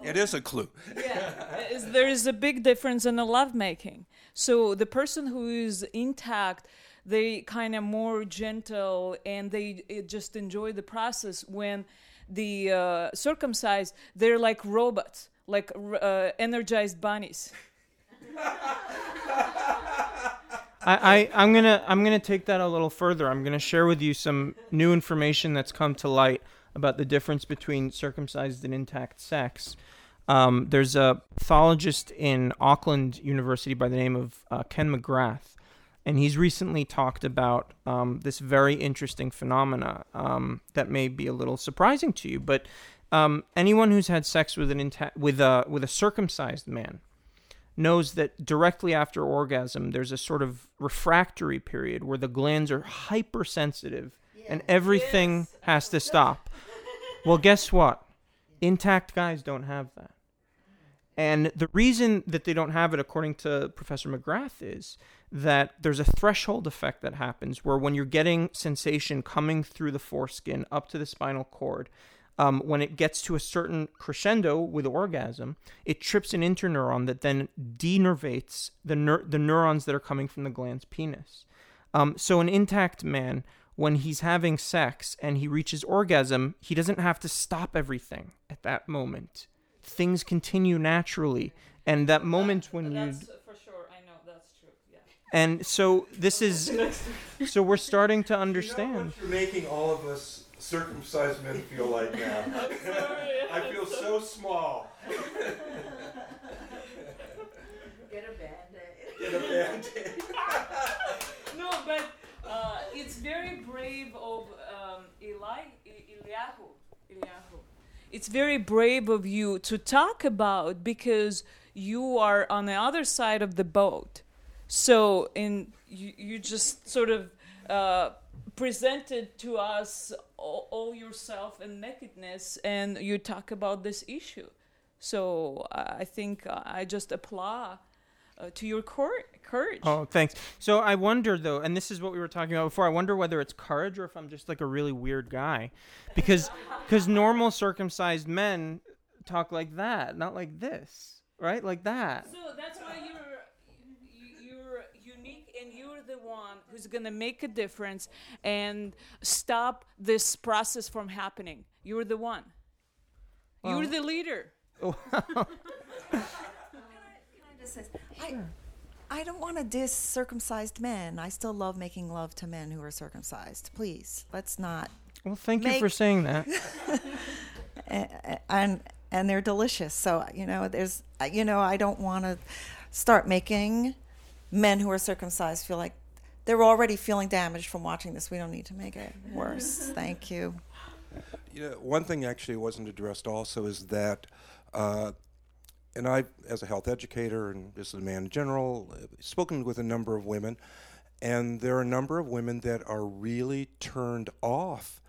Speaker 9: It is a clue.
Speaker 4: yeah, there is a big difference in the lovemaking. So the person who is intact, they kind of more gentle and they uh, just enjoy the process. When the uh, circumcised, they're like robots, like uh, energized bunnies.
Speaker 1: I, I I'm gonna I'm gonna take that a little further. I'm gonna share with you some new information that's come to light about the difference between circumcised and intact sex. Um, there's a pathologist in Auckland University by the name of uh, Ken McGrath, and he's recently talked about um, this very interesting phenomena um, that may be a little surprising to you. But um, anyone who's had sex with an intact with a with a circumcised man knows that directly after orgasm, there's a sort of refractory period where the glans are hypersensitive and everything has to stop. Well, guess what? Intact guys don't have that. And the reason that they don't have it, according to Professor McGrath, is that there's a threshold effect that happens where when you're getting sensation coming through the foreskin up to the spinal cord, um, when it gets to a certain crescendo with orgasm, it trips an interneuron that then denervates the the neurons that are coming from the glans penis. Um, so an intact man, when he's having sex and he reaches orgasm, he doesn't have to stop everything at that moment. Things continue naturally, and that moment when you
Speaker 4: for sure. I know that's true. Yeah.
Speaker 1: and so this is so we're starting to understand.
Speaker 9: you're making all of us circumcised men feel like now. I feel so small.
Speaker 6: Get a band-aid.
Speaker 9: Get a band-aid.
Speaker 4: no, but uh, it's very brave of um, Eli I- Eliyahu. Eliyahu. It's very brave of you to talk about because you are on the other side of the boat. So, in you, you just sort of uh, presented to us all, all yourself and nakedness, and you talk about this issue. So, I I think uh, I just applaud uh, to your cour- courage.
Speaker 1: Oh, thanks. So I wonder though, and this is what we were talking about before. I wonder whether it's courage or if I'm just like a really weird guy, because because normal circumcised men talk like that, not like this, right? Like that.
Speaker 4: So that's why you're you- you're unique and you're the one who's gonna make a difference and stop this process from happening. You're the one. you're the leader.
Speaker 3: I, I don't want to diss circumcised men. I still love making love to men who are circumcised. Please, let's not.
Speaker 1: Well, thank you for saying that.
Speaker 3: A- a- And and they're delicious. So you know, there's you know, I don't want to start making men who are circumcised feel like they're already feeling damaged from watching this. We don't need to make it worse. Thank you.
Speaker 9: You know, one thing actually wasn't addressed also is that, uh, and I, as a health educator and just as a man in general, spoken with a number of women, and there are a number of women that are really turned off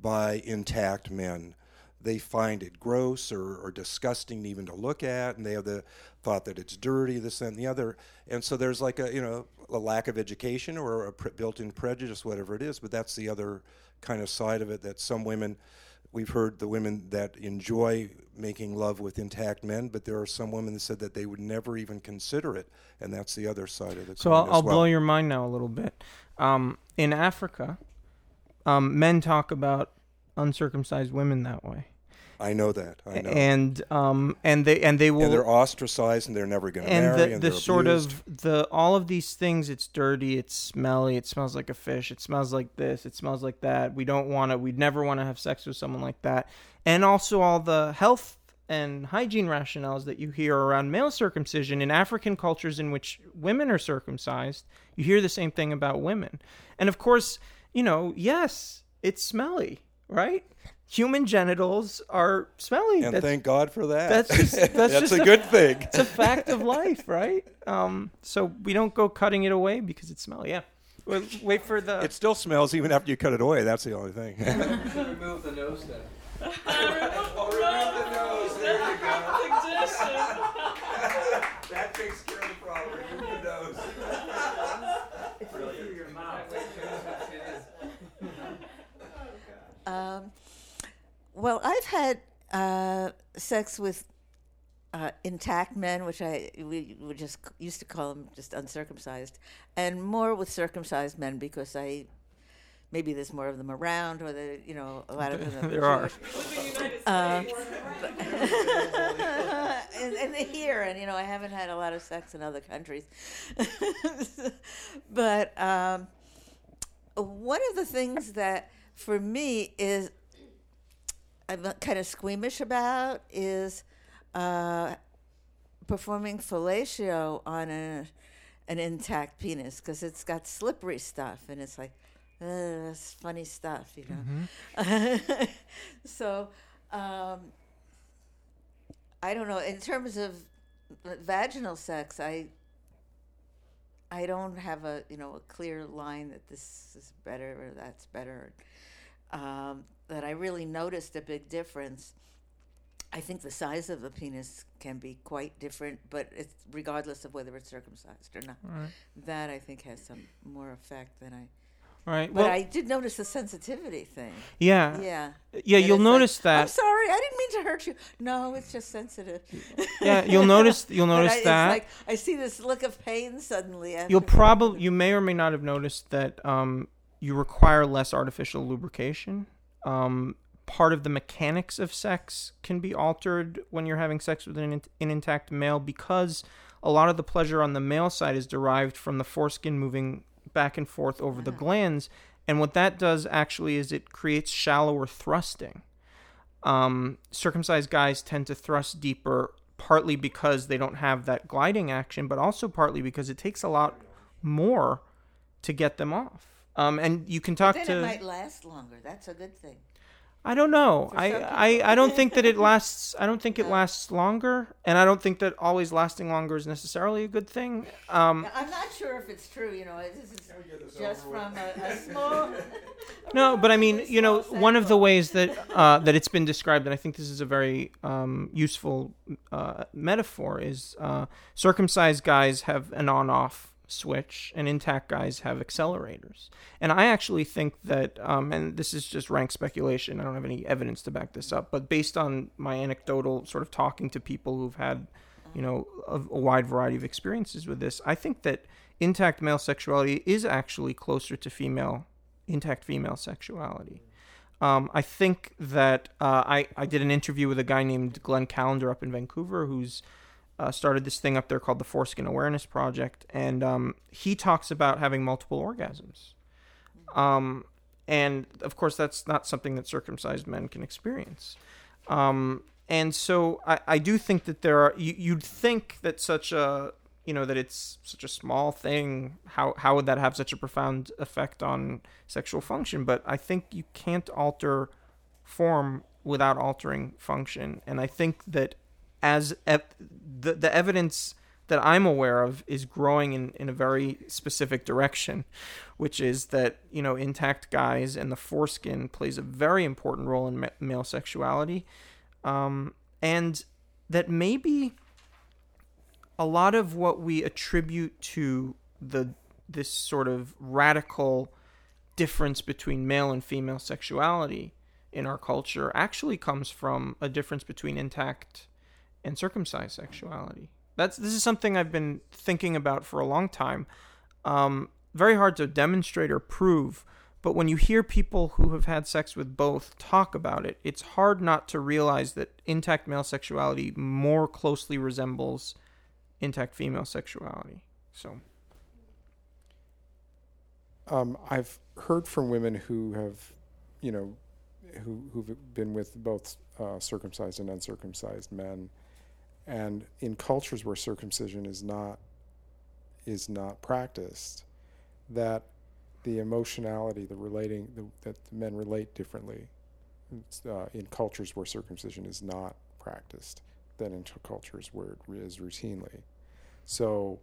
Speaker 9: by intact men. They find it gross or, or disgusting even to look at, and they have the thought that it's dirty, this and the other. And so there's like a you know a lack of education or a pre- built-in prejudice, whatever it is. But that's the other kind of side of it that some women we've heard the women that enjoy making love with intact men, but there are some women that said that they would never even consider it, and that's the other side of the
Speaker 1: So I'll, I'll
Speaker 9: well.
Speaker 1: blow your mind now a little bit. Um, in Africa, um, men talk about uncircumcised women that way,
Speaker 9: I know that. I know.
Speaker 1: and um, and they and they will
Speaker 9: and they're ostracized, and they're never going to marry,
Speaker 1: the,
Speaker 9: and
Speaker 1: the sort
Speaker 9: abused.
Speaker 1: of the all of these things it's dirty it's smelly it smells like a fish it smells like this it smells like that we don't want to we'd never want to have sex with someone like that and also all the health and hygiene rationales that you hear around male circumcision in african cultures in which women are circumcised you hear the same thing about women and of course you know yes it's smelly right human genitals are smelly
Speaker 9: and
Speaker 1: That's-
Speaker 9: thank God for that.
Speaker 1: that's just- that's just
Speaker 9: a
Speaker 1: a-
Speaker 9: good thing.
Speaker 1: it's a fact of life, right? Um, so we don't go cutting it away because it's smelly. Yeah. Well, wait for the.
Speaker 9: It still smells even after you cut it away. That's the only thing.
Speaker 4: remove the nose then. Oh, remove the nose. There you go.
Speaker 9: that takes care of the problem. Remove the nose. Brilliant.
Speaker 3: Um, well, I've had uh, sex with uh, intact men, which I we would just used to call them just uncircumcised, and more with circumcised men because I maybe there's more of them around, or the you know a lot of them.
Speaker 1: There are.
Speaker 3: Uh, and, and here, and you know, I haven't had a lot of sex in other countries. but um, one of the things that, for me, is I'm kind of squeamish about is uh, performing fellatio on a, an intact penis because it's got slippery stuff, and it's like, uh, it's funny stuff, you know. so. Um, I don't know. In terms of vaginal sex, I I don't have a you know a clear line that this is better or that's better. Um, that I really noticed a big difference. I think the size of the penis can be quite different, but it's regardless of whether it's circumcised or not.
Speaker 1: Right.
Speaker 3: That I think has some more effect than I.
Speaker 1: Right.
Speaker 3: But
Speaker 1: Well,
Speaker 3: I did notice the sensitivity thing.
Speaker 1: yeah.
Speaker 3: Yeah.
Speaker 1: Yeah,
Speaker 3: That
Speaker 1: you'll
Speaker 3: it's like,
Speaker 1: notice
Speaker 3: I'm
Speaker 1: that.
Speaker 3: sorry, I didn't mean to hurt you. No, it's just sensitive.
Speaker 1: Yeah, you'll notice- you'll notice
Speaker 3: I, it's
Speaker 1: that.
Speaker 3: like I see this look of pain suddenly.
Speaker 1: You'll probably, you may or may not have noticed that um, you require less artificial lubrication. Um, part of the mechanics of sex can be altered when you're having sex with an, an intact male because a lot of the pleasure on the male side is derived from the foreskin moving back and forth over the glans. And what that does actually is it creates shallower thrusting. Um, circumcised guys tend to thrust deeper, partly because they don't have that gliding action, but also partly because it takes a lot more to get them off. Um, and you can talk
Speaker 3: Then
Speaker 1: to.
Speaker 3: it might last longer. That's a good thing.
Speaker 1: I don't know. I, I. I don't think that it lasts. I don't think it lasts longer, and I don't think that always lasting longer is necessarily a good thing. Um,
Speaker 3: Now, I'm not sure if it's true. You know, this is just from a, a small.
Speaker 1: No, but I mean, you know,
Speaker 3: small
Speaker 1: one of the ways that uh, that it's been described, and I think this is a very um, useful uh, metaphor, is uh, circumcised guys have an on-off switch, and intact guys have accelerators. And I actually think that, um, and this is just rank speculation. I don't have any evidence to back this up, but based on my anecdotal sort of talking to people who've had, you know, a, a wide variety of experiences with this, I think that intact male sexuality is actually closer to female intact female sexuality. Um, I think that uh, I, I did an interview with a guy named Glenn Callender up in Vancouver who's uh, started this thing up there called the Foreskin Awareness Project. And um, he talks about having multiple orgasms. Um, and of course, that's not something that circumcised men can experience. Um, and so I, I do think that there are, you, you'd think that such a, you know, that it's such a small thing. How, how would that have such a profound effect on sexual function? But I think you can't alter form without altering function. And I think that as ev- the, the evidence that I'm aware of is growing in, in a very specific direction, which is that, you know, intact guys and the foreskin plays a very important role in ma- male sexuality. Um, and that maybe a lot of what we attribute to the this sort of radical difference between male and female sexuality in our culture actually comes from a difference between intact and circumcised sexuality. That's this is something I've been thinking about for a long time. Um, very hard to demonstrate or prove, but when you hear people who have had sex with both talk about it, it's hard not to realize that intact male sexuality more closely resembles intact female sexuality. So,
Speaker 5: Um, I've heard from women who have, you know, who who've been with both uh, circumcised and uncircumcised men, and in cultures where circumcision is not is not practiced, that the emotionality, the relating, the, that the men relate differently uh, in cultures where circumcision is not practiced than in cultures where it is routinely. So,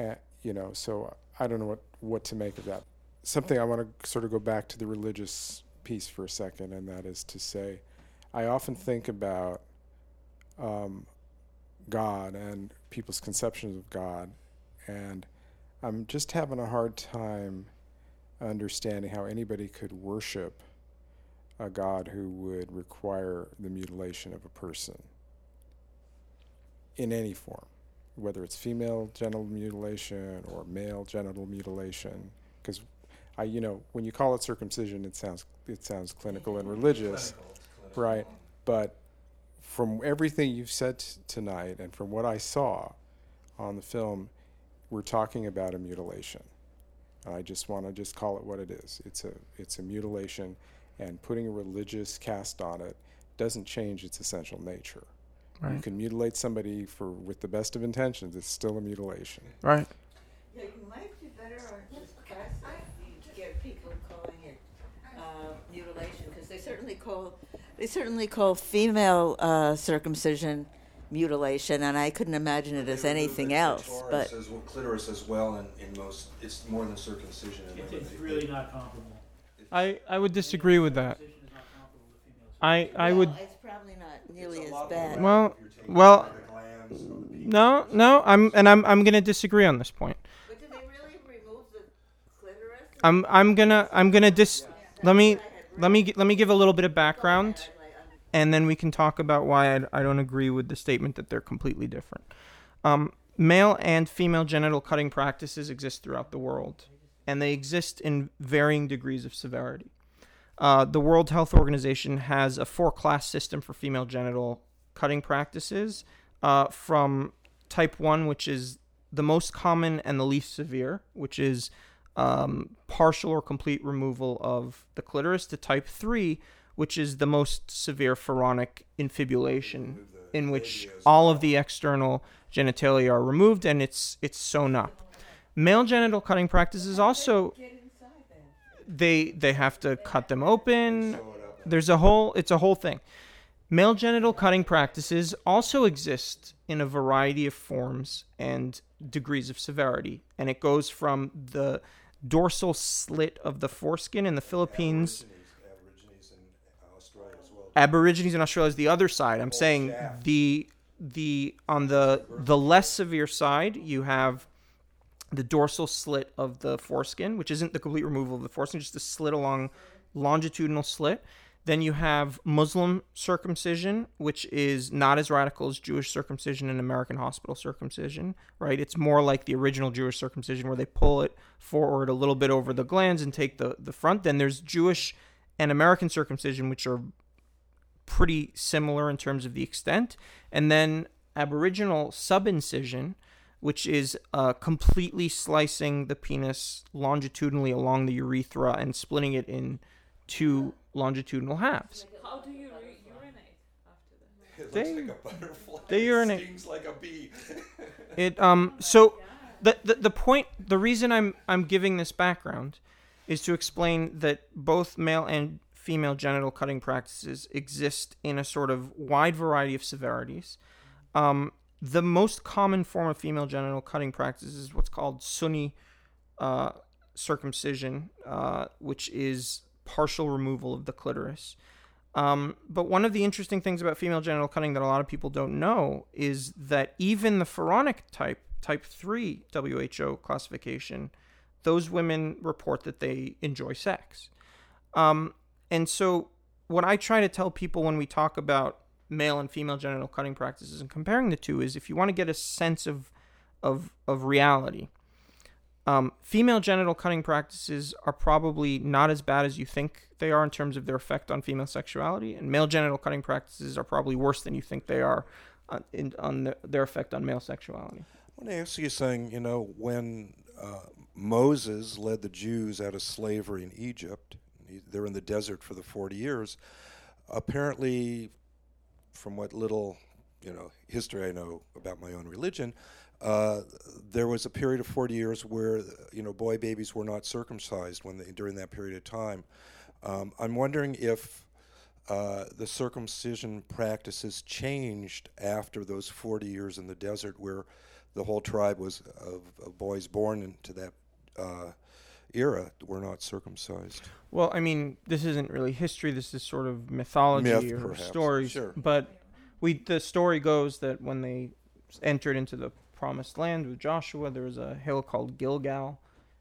Speaker 5: uh, you know, so I don't know what, what to make of that. Something I want to sort of go back to the religious piece for a second, and that is to say, I often think about um, God and people's conceptions of God, and I'm just having a hard time understanding how anybody could worship a God who would require the mutilation of a person in any form, whether it's female genital mutilation or male genital mutilation. Because I, you know, when you call it circumcision, it sounds it sounds clinical and religious, right? But from everything you've said t- tonight and from what I saw on the film, we're talking about a mutilation. I just want to just call it what it is. It's a it's a mutilation, and putting a religious cast on it doesn't change its essential nature. You can mutilate somebody for with the best of intentions. It's still a mutilation.
Speaker 1: Right.
Speaker 6: Yeah, you might do better on just process. You get people calling it uh, mutilation because they certainly call they certainly call female uh, circumcision mutilation, and I couldn't imagine it as anything else. But
Speaker 9: says well, clitoris as well, and in most, it's more than circumcision. in
Speaker 10: It's, it's really
Speaker 9: they-
Speaker 10: not comparable.
Speaker 1: I, I would disagree with that.
Speaker 10: Circumcision is not comparable to female
Speaker 1: I, I
Speaker 6: well,
Speaker 1: would
Speaker 6: It's probably not
Speaker 9: It's
Speaker 6: nearly as bad.
Speaker 1: Well-
Speaker 9: if you're taking
Speaker 1: well,
Speaker 9: the glans or the penis.
Speaker 1: no no I'm and I'm I'm gonna disagree on this point.
Speaker 6: but did they really remove the clitoris?
Speaker 1: I'm I'm gonna I'm gonna dis. Let me let me let me give a little bit of background, and then we can talk about why I, I don't agree with the statement that they're completely different. Um, male and female genital cutting practices exist throughout the world, and they exist in varying degrees of severity. Uh, the World Health Organization has a four-class system for female genital cutting practices, uh, from type one, which is the most common and the least severe, which is um, partial or complete removal of the clitoris, to type 3, which is the most severe pharaonic infibulation, in which all of the external genitalia are removed and it's it's sewn up. Male genital cutting practices also they they have to cut them open. There's a whole it's a whole thing. Male genital cutting practices also exist in a variety of forms and degrees of severity, and it goes from the dorsal slit of the foreskin in the Philippines.
Speaker 9: Aborigines in Australia as well.
Speaker 1: Aborigines in Australia is the other side. I'm saying the the on the the less severe side, you have the dorsal slit of the foreskin, which isn't the complete removal of the foreskin, just the slit along longitudinal slit. Then you have Muslim circumcision, which is not as radical as Jewish circumcision and American hospital circumcision, right? It's more like the original Jewish circumcision where they pull it forward a little bit over the glans and take the, the front. Then there's Jewish and American circumcision, which are pretty similar in terms of the extent. And then Aboriginal subincision, which is uh, completely slicing the penis longitudinally along the urethra and splitting it in two longitudinal halves.
Speaker 4: How do you re- urinate after that?
Speaker 9: It
Speaker 1: They-
Speaker 9: like a butterfly.
Speaker 1: they
Speaker 9: it
Speaker 1: urinate.
Speaker 9: Stings like a bee.
Speaker 1: It um so the, the the point the reason I'm I'm giving this background is to explain that both male and female genital cutting practices exist in a sort of wide variety of severities. Um, the most common form of female genital cutting practice is what's called Sunni uh, circumcision, uh, which is partial removal of the clitoris. Um, but one of the interesting things about female genital cutting that a lot of people don't know is that even the pharaonic type, type 3 WHO classification, those women report that they enjoy sex. Um, and so, what I try to tell people when we talk about male and female genital cutting practices and comparing the two is if you want to get a sense of, of, of reality, um, female genital cutting practices are probably not as bad as you think they are in terms of their effect on female sexuality, and male genital cutting practices are probably worse than you think they are on, in, on the, their effect on male sexuality.
Speaker 9: I want to ask you something. You know, when uh, Moses led the Jews out of slavery in Egypt, they're in the desert for the 40 years. Apparently, from what little you know history I know about my own religion, uh, there was a period of 40 years where you know boy babies were not circumcised when they, during that period of time. Um, I'm wondering if uh, the circumcision practices changed after those 40 years in the desert, where the whole tribe was of, of boys born into that uh, era were not circumcised.
Speaker 1: Well, I mean, this isn't really history. This is sort of mythology
Speaker 9: Myth,
Speaker 1: or
Speaker 9: perhaps.
Speaker 1: stories.
Speaker 9: Sure.
Speaker 1: But we the story goes that when they entered into the promised land with Joshua, there was a hill called Gilgal,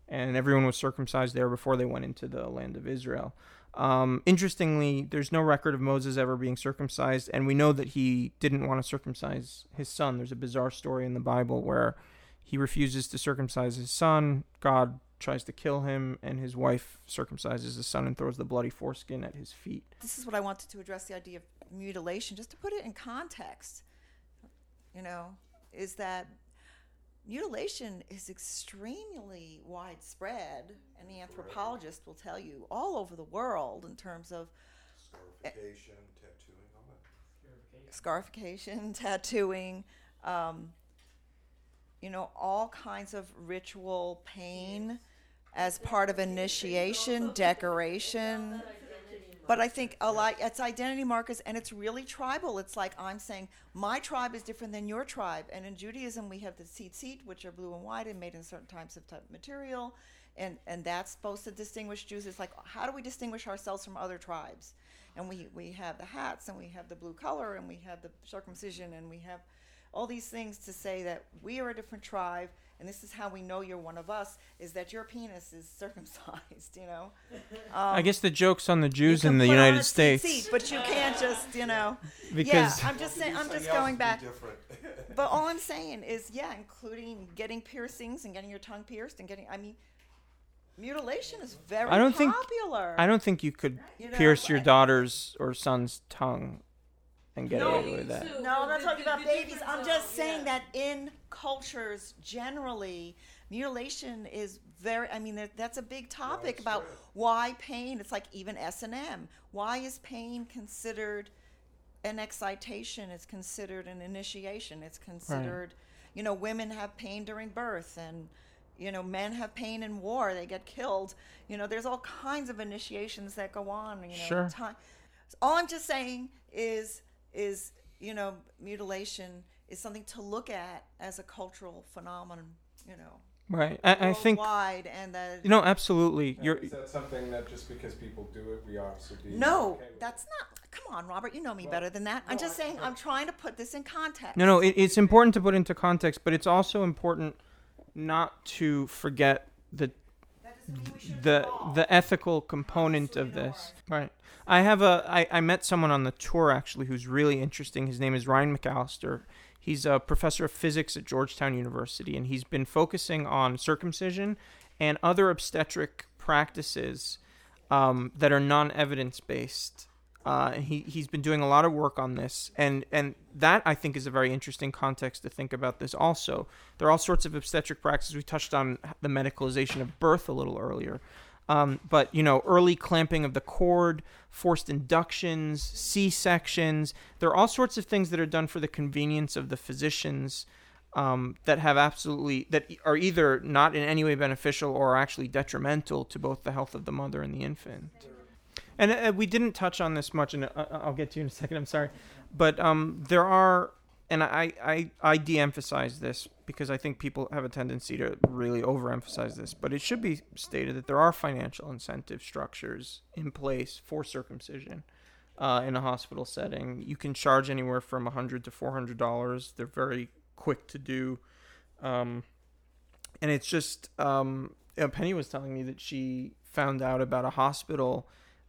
Speaker 1: and everyone was circumcised there before they went into the land of Israel. Um, interestingly, there's no record of Moses ever being circumcised, and we know that he didn't want to circumcise his son. There's a bizarre story in the Bible where he refuses to circumcise his son. God tries to kill him, and his wife circumcises his son and throws the bloody foreskin at his feet.
Speaker 3: This is what I wanted to address the idea of mutilation, just to put it in context. You know, is that mutilation is extremely widespread, and the anthropologist will tell you all over the world in terms of
Speaker 9: Scarification, tattooing, all that.
Speaker 3: scarification, tattooing, um, you know, all kinds of ritual pain as part of initiation, decoration. But I think a lot, it's identity markers and it's really tribal. It's like I'm saying my tribe is different than your tribe. And in Judaism, we have the tzitzit, which are blue and white and made in certain types of type of material. And, and that's supposed to distinguish Jews. It's like, how do we distinguish ourselves from other tribes? And we, we have the hats and we have the blue color and we have the circumcision and we have all these things to say that we are a different tribe and this is how we know you're one of us is that your penis is circumcised, you know?
Speaker 1: I um, guess the joke's on the Jews in the
Speaker 3: put on
Speaker 1: United
Speaker 3: a
Speaker 1: States.
Speaker 3: tzitzit, but you can't just, you know.
Speaker 1: Because-
Speaker 3: yeah, I'm just saying. I'm just going back. But all I'm saying is, yeah, including getting piercings and getting your tongue pierced and getting. I mean, mutilation is very
Speaker 1: I don't think
Speaker 3: popular.
Speaker 1: I don't think you could
Speaker 3: You know,
Speaker 1: pierce your
Speaker 3: I-
Speaker 1: daughter's or son's tongue and get
Speaker 3: No,
Speaker 1: away with that.
Speaker 3: No, I'm not talking about babies. I'm just saying that in cultures generally, mutilation is very. I mean, that, that's a big topic about why pain. It's like even S and M. Why is pain considered an excitation? It's considered an initiation. It's considered. You know, women have pain during birth, and you know, men have pain in war. They get killed. You know, there's all kinds of initiations that go on. You know,
Speaker 1: Sure.
Speaker 3: time. All I'm just saying is is you know mutilation is something to look at as a cultural phenomenon. You know,
Speaker 1: Right. I, I think
Speaker 3: worldwide, and that
Speaker 1: you know absolutely. You're
Speaker 5: is that something that just because people do it, we ought to be
Speaker 3: no,
Speaker 5: okay with
Speaker 3: that's not. Come on, Robert, you know me better than that. I'm just saying. I'm trying to put this in context.
Speaker 1: No, no, it, it's important to put into context, but it's also important not to forget the the the ethical component of this. Right. I have a I, I met someone on the tour actually who's really interesting. His name is Ryan McAllister. He's a professor of physics at Georgetown University, and he's been focusing on circumcision and other obstetric practices um, that are non-evidence based. Uh, he he's been doing a lot of work on this, and and that I think is a very interesting context to think about this. Also, there are all sorts of obstetric practices. We touched on the medicalization of birth a little earlier, um, but you know, early clamping of the cord, forced inductions, C sections. There are all sorts of things that are done for the convenience of the physicians um, that have absolutely that are either not in any way beneficial or actually detrimental to both the health of the mother and the infant. And uh, we didn't touch on this much, and uh, I'll get to you in a second. I'm sorry, but um, there are, and I, I I de-emphasize this because I think people have a tendency to really overemphasize this. But it should be stated that there are financial incentive structures in place for circumcision uh, in a hospital setting. You can charge anywhere from a hundred to four hundred dollars. They're very quick to do, um, and it's just um, Penny was telling me that she found out about a hospital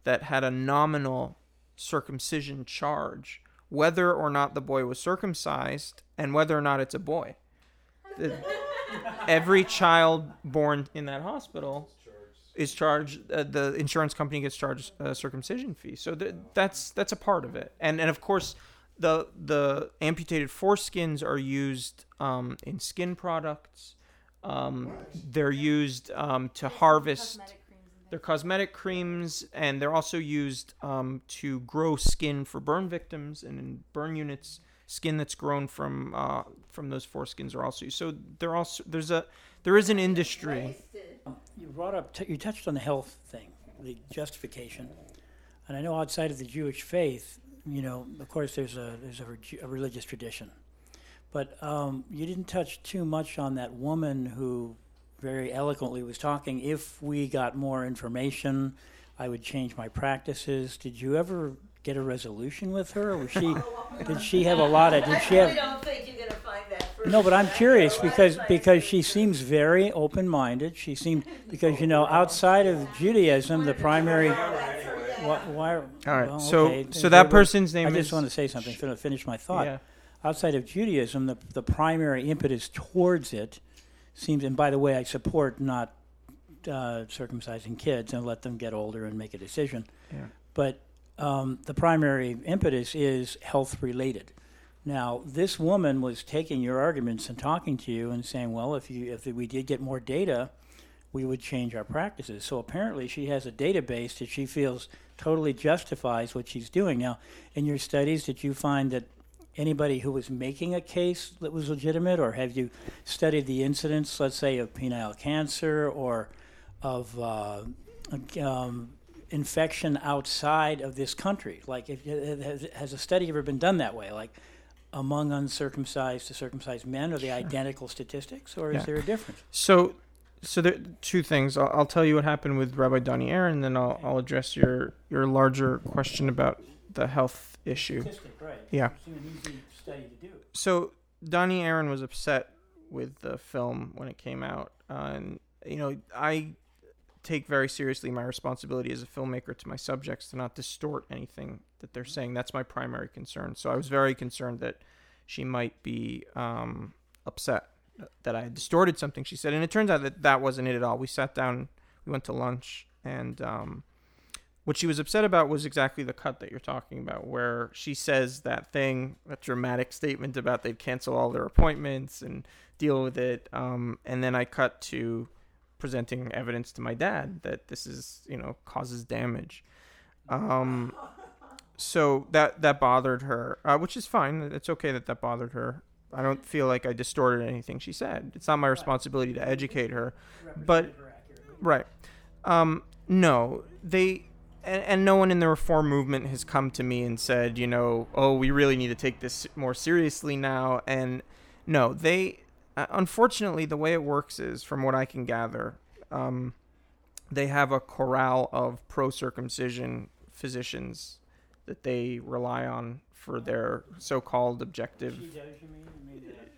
Speaker 1: that had a nominal circumcision charge, whether or not the boy was circumcised and whether or not it's a boy. The- every child born in that hospital is charged. Uh, the insurance company gets charged a circumcision fee. So th- that's that's a part of it. And and of course, the the amputated foreskins are used um, in skin products. Um, they're used um, to harvest. They're cosmetic creams, and they're also used um, to grow skin for burn victims. And in burn units, skin that's grown from uh, from those foreskins are also used. So there also there's a there is an industry.
Speaker 10: You brought up, t- you touched on the health thing, the justification, and I know outside of the Jewish faith, you know, of course, there's a there's a, reg- a religious tradition, But um, you didn't touch too much on that woman who very eloquently was talking. If we got more information, I would change my practices. Did you ever get a resolution with her? Or was she? did she have a lot of? Did she have?
Speaker 6: don't think you're going to find that.
Speaker 10: No, but I'm curious because because she seems very open-minded. She seemed because you know outside of Judaism, the primary. Why? why
Speaker 1: All right.
Speaker 10: well,
Speaker 1: so
Speaker 10: okay.
Speaker 1: so that person's name.
Speaker 10: Is I just
Speaker 1: is.
Speaker 10: want to say something. fin- Finish my thought.
Speaker 1: Yeah.
Speaker 10: Outside of Judaism, the the primary impetus towards it seems. And by the way, I support not uh, circumcising kids and let them get older and make a decision.
Speaker 1: Yeah.
Speaker 10: But um, the primary impetus is health related. Now, this woman was taking your arguments and talking to you and saying, "Well, if you if we did get more data, we would change our practices." So apparently, she has a database that she feels totally justifies what she's doing. Now, in your studies, did you find that anybody who was making a case that was legitimate, or have you studied the incidence, let's say, of penile cancer or of uh, um, infection outside of this country? Like, if, has, has a study ever been done that way? Like, among uncircumcised to circumcised men, are they identical statistics, or is there a difference?
Speaker 1: So, so there two things. I'll, I'll tell you what happened with Rabbi Donnie Aaron, and then I'll, I'll address your your larger question about the health issue.
Speaker 10: Right?
Speaker 1: Yeah.
Speaker 10: An easy study to do.
Speaker 1: So Donnie Aaron was upset with the film when it came out, uh, and you know I take very seriously my responsibility as a filmmaker to my subjects to not distort anything that they're saying. That's my primary concern. So I was very concerned that she might be um, upset that I had distorted something she said, and it turns out that that wasn't it at all. We sat down, we went to lunch, and um, what she was upset about was exactly the cut that you're talking about, where she says that thing, that dramatic statement about they'd cancel all their appointments and deal with it. Um, and then I cut to presenting evidence to my dad that this is, you know, causes damage. Um, so that that bothered her, uh, which is fine. It's okay that that bothered her. I don't feel like I distorted anything she said. It's not my responsibility to educate her, but right. Um, no, they and, and no one in the reform movement has come to me and said, you know, oh, we really need to take this more seriously now. And no, they, uh, unfortunately, the way it works is, from what I can gather, um, they have a corral of pro circumcision physicians that they rely on for their so called objective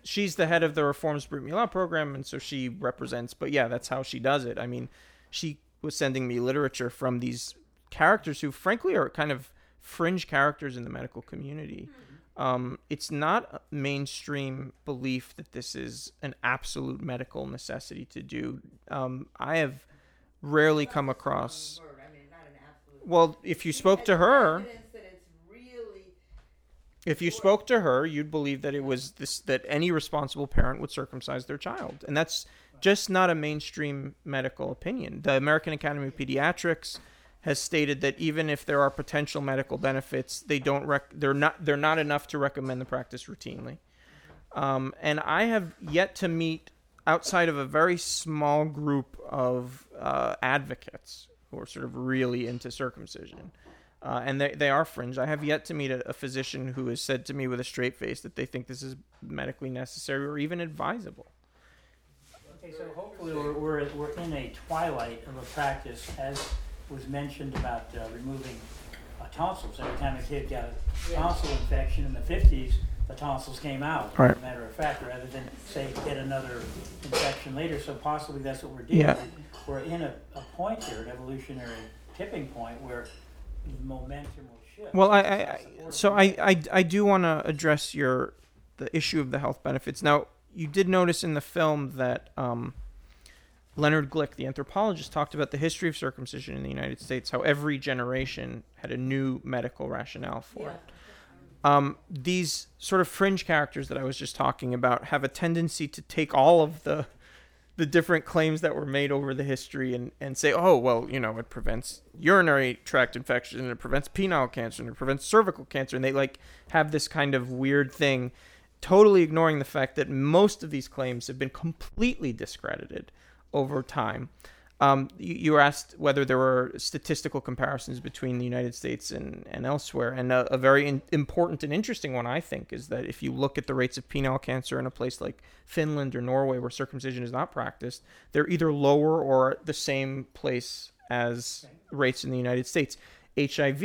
Speaker 1: she's the head of the Reforms Brit Milah program, and so she represents. But yeah, that's how she does it. I mean, she was sending me literature from these characters who, frankly, are kind of fringe characters in the medical community. Um, it's not a mainstream belief that this is an absolute medical necessity to do. Um, I have rarely come across. Well, if you spoke to her, if you spoke to her, you'd believe that it was this that any responsible parent would circumcise their child, and that's just not a mainstream medical opinion. The American Academy of Pediatrics has stated that even if there are potential medical benefits, they don't rec- they're not they're not enough to recommend the practice routinely. Um, and I have yet to meet outside of a very small group of uh, advocates who are sort of really into circumcision uh, and they, they are fringe. I have yet to meet a, a physician who has said to me with a straight face that they think this is medically necessary or even advisable.
Speaker 10: Okay, so hopefully we're, we're, we're in a twilight of a practice, as was mentioned about uh, removing uh, tonsils. Every time a kid got a tonsil infection in the 50s, the tonsils came out,
Speaker 1: Right.
Speaker 10: as a matter of fact, rather than, say, get another infection later. So possibly that's what we're doing.
Speaker 1: Yeah.
Speaker 10: We're in a, a point here, an evolutionary tipping point, where momentum will shift.
Speaker 1: Well, I, I, I so I, I, I do want to address your the issue of the health benefits. Now, you did notice in the film that um, Leonard Glick, the anthropologist, talked about the history of circumcision in the United States, how every generation had a new medical rationale for it. Um, these sort of fringe characters that I was just talking about have a tendency to take all of the the different claims that were made over the history and, and say, oh, well, you know, it prevents urinary tract infection and it prevents penile cancer and it prevents cervical cancer. And they like have this kind of weird thing, totally ignoring the fact that most of these claims have been completely discredited over time. Um, you, you asked whether there were statistical comparisons between the United States and, and elsewhere. And a, a very in, important and interesting one, I think, is that if you look at the rates of penile cancer in a place like Finland or Norway where circumcision is not practiced, they're either lower or the same place as rates in the United States. HIV,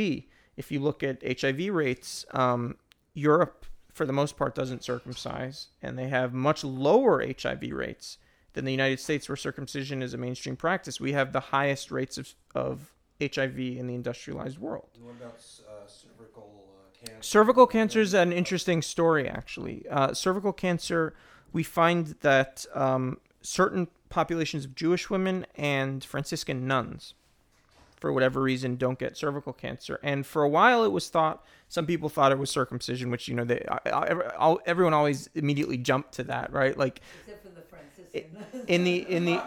Speaker 1: if you look at HIV rates, um, Europe, for the most part, doesn't circumcise, and they have much lower HIV rates than the United States, where circumcision is a mainstream practice. We have the highest rates of, of HIV in the industrialized world.
Speaker 9: What about uh, cervical uh, cancer?
Speaker 1: Cervical cancer is an interesting story, actually. Uh, cervical cancer, we find that um, certain populations of Jewish women and Franciscan nuns, for whatever reason, don't get cervical cancer. And for a while, it was thought some people thought it was circumcision, which you know they I, I, everyone always immediately jumped to that, right? Like in the in the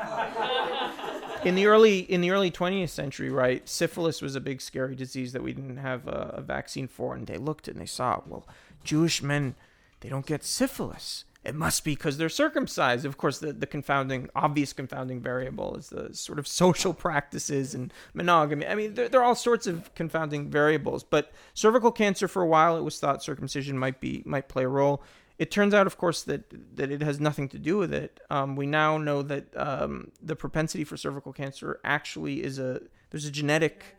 Speaker 1: in the early in the early 20th century, right? Syphilis was a big scary disease that we didn't have a, a vaccine for, and they looked and they saw, well, Jewish men they don't get syphilis. It must be because they're circumcised. Of course, the, the confounding, obvious confounding variable is the sort of social practices and monogamy. I mean, there, there are all sorts of confounding variables. But cervical cancer, for a while, it was thought circumcision might be might play a role. It turns out, of course, that that it has nothing to do with it. Um, we now know that um, the propensity for cervical cancer actually is a there's a genetic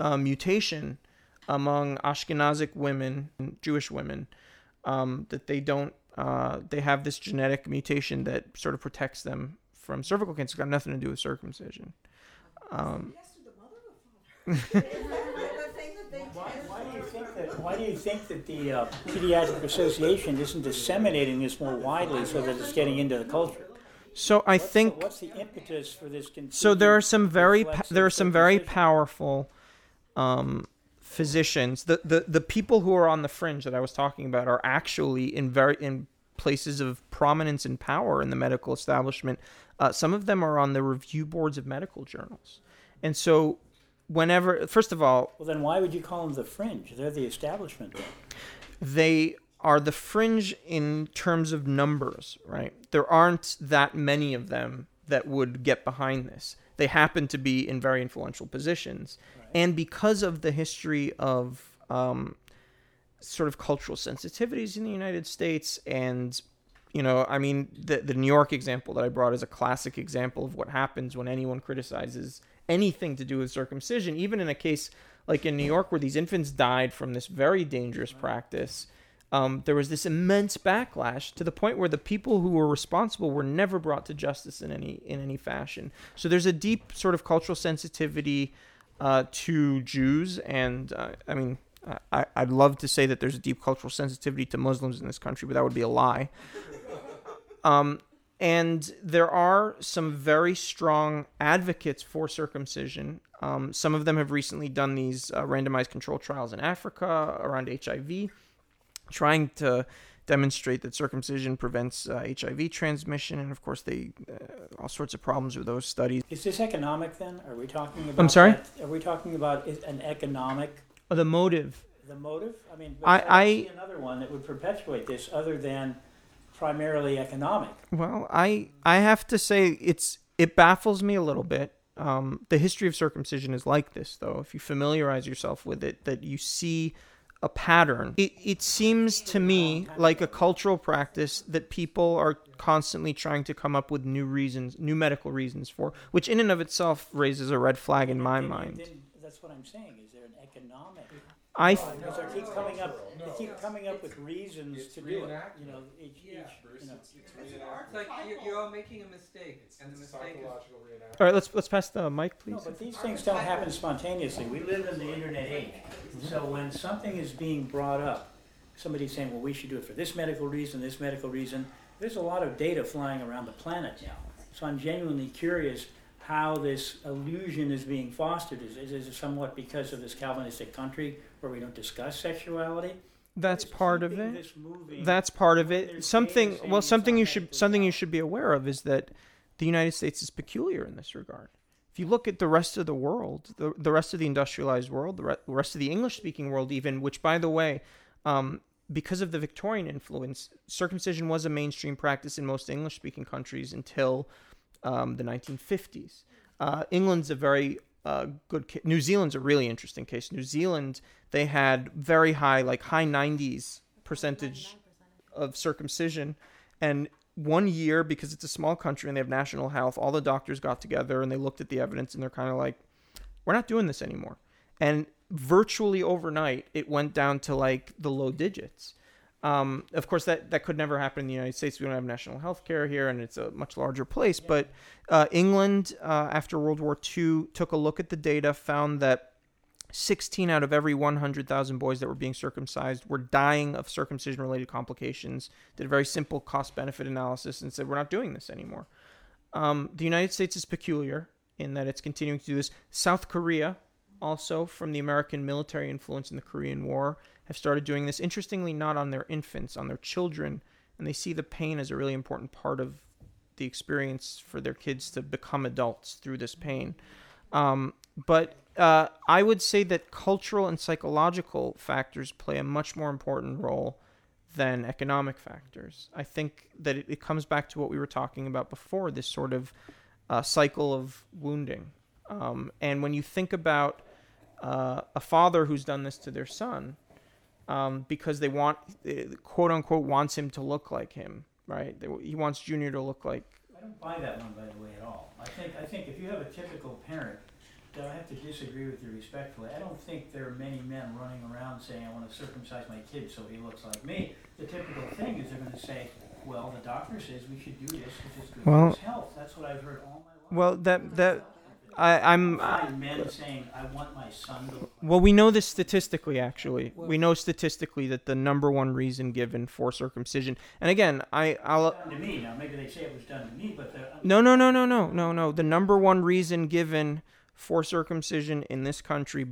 Speaker 1: uh, mutation among Ashkenazic women, Jewish women, um, that they don't uh, they have this genetic mutation that sort of protects them from cervical cancer. It's got nothing to do with circumcision.
Speaker 10: why do you think that the uh, Pediatric Association isn't disseminating this more widely so that it's getting into the culture?
Speaker 1: so I
Speaker 10: What's the-
Speaker 1: think
Speaker 10: What's the impetus for this?
Speaker 1: so. There are some very pa- there are some very powerful um, physicians. The, the the people who are on the fringe that I was talking about are actually in very in places of prominence and power in the medical establishment. Uh, some of them are on the review boards of medical journals, and so whenever first of all
Speaker 10: Well, then why would you call them the fringe? They're the establishment. Then.
Speaker 1: they are the fringe in terms of numbers, right? There aren't that many of them that would get behind this. They happen to be in very influential positions. And because of the history of um, sort of cultural sensitivities in the United States and you know, I mean, the the New York example that I brought is a classic example of what happens when anyone criticizes anything to do with circumcision, even in a case like in New York where these infants died from this very dangerous practice. Um, there was this immense backlash to the point where the people who were responsible were never brought to justice in any in any fashion. So there's a deep sort of cultural sensitivity uh, to Jews, and uh, I mean, I, I'd love to say that there's a deep cultural sensitivity to Muslims in this country, but that would be a lie. Um, and there are some very strong advocates for circumcision. Um, some of them have recently done these uh, randomized control trials in Africa around HIV, trying to demonstrate that circumcision prevents uh, HIV transmission. And of course, they uh, all sorts of problems with those studies.
Speaker 10: Is this economic then? Are we talking about?
Speaker 1: I'm sorry?
Speaker 10: that- Are we talking about an economic?
Speaker 1: Uh, The motive.
Speaker 10: The motive? I mean,
Speaker 1: I-
Speaker 10: I,
Speaker 1: I-
Speaker 10: see another one that would perpetuate this, other than primarily economic.
Speaker 1: Well, I I have to say it's it baffles me a little bit. Um, the history of circumcision is like this, though. If you familiarize yourself with it, that you see a pattern. It it seems to me like a cultural practice that people are constantly trying to come up with new reasons, new medical reasons for, which in and of itself raises a red flag in my mind.
Speaker 10: That's what I'm saying. Is there an economic?
Speaker 1: I th-
Speaker 10: Because they keep coming up, they keep coming up with reasons to do it. You know, each, each, you know.
Speaker 8: It's like you're, you're all making a mistake, and the mistake is
Speaker 1: all right, let's let's pass the mic, please.
Speaker 10: No, but these things don't happen spontaneously. We live in the internet age. Mm-hmm. So when something is being brought up, somebody's saying, well, we should do it for this medical reason, this medical reason, there's a lot of data flying around the planet now. So I'm genuinely curious how this illusion is being fostered. Is, is it somewhat because of this Calvinistic country where we don't discuss sexuality?
Speaker 1: That's part of it. That's part of it. Something well, something you should something you should be aware of is that the United States is peculiar in this regard. If you look at the rest of the world, the, the rest of the industrialized world, the re- rest of the English speaking world, even, which by the way, um, because of the Victorian influence, circumcision was a mainstream practice in most English speaking countries until um, the 1950s. Uh, England's a very good. New Zealand's a really interesting case. New Zealand, they had very high, like high 90s percentage of circumcision. And one year, because it's a small country and they have national health, all the doctors got together and they looked at the evidence and they're kind of like, we're not doing this anymore. And virtually overnight, it went down to like the low digits. Um, of course, that, that could never happen in the United States. We don't have national health care here, and it's a much larger place. But uh, England, uh, after World War II, took a look at the data, found that 16 out of every 100,000 boys that were being circumcised were dying of circumcision related complications. Did a very simple cost benefit analysis and said, we're not doing this anymore. Um, the United States is peculiar in that it's continuing to do this. South Korea, also from the American military influence in the Korean War, have started doing this. Interestingly, not on their infants, on their children, and they see the pain as a really important part of the experience for their kids to become adults through this pain. Um, but uh, I would say that cultural and psychological factors play a much more important role than economic factors. I think that it, it comes back to what we were talking about before this sort of uh, cycle of wounding. Um, and when you think about uh, a father who's done this to their son, um, because they want, uh, quote unquote, wants him to look like him, right? He wants Junior to look like.
Speaker 10: I don't buy that one, by the way, at all. I think I think if you have a typical parent, that I have to disagree with you respectfully. I don't think there are many men running around saying, "I want to circumcise my kid so he looks like me." The typical thing is they're going to say, "Well, the doctor says we should do this because it's good
Speaker 1: Well-
Speaker 10: for his health." That's what I've heard all my life.
Speaker 1: Well, that that I, I'm.
Speaker 10: Men saying, "I want my son to."
Speaker 1: Well, we know this statistically, actually. We know statistically that the number one reason given for circumcision, and again, I, I'll.
Speaker 10: done to me. Now, maybe they say it was done to me, but the,
Speaker 1: No, no, no, no, no, no, no. The number one reason given for circumcision in this country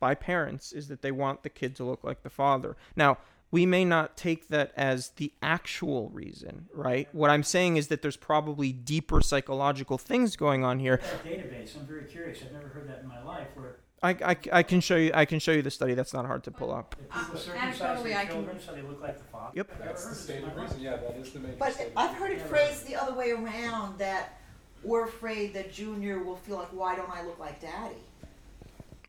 Speaker 1: by parents is that they want the kid to look like the father. Now, we may not take that as the actual reason, right? What I'm saying is that there's probably deeper psychological things going on here.
Speaker 10: database, I'm very curious. I've never heard that in my life. Where
Speaker 1: I, I, I can show you I can show you the study. That's not hard to pull up.
Speaker 10: if people circumcise
Speaker 11: anecdotally, I can-
Speaker 10: children so they look like the father.
Speaker 1: Yep.
Speaker 10: I've never heard this in my life.
Speaker 5: Yeah, that is the major
Speaker 3: But I've heard it phrased the other way around that we're afraid that Junior will feel like, why don't I look like Daddy?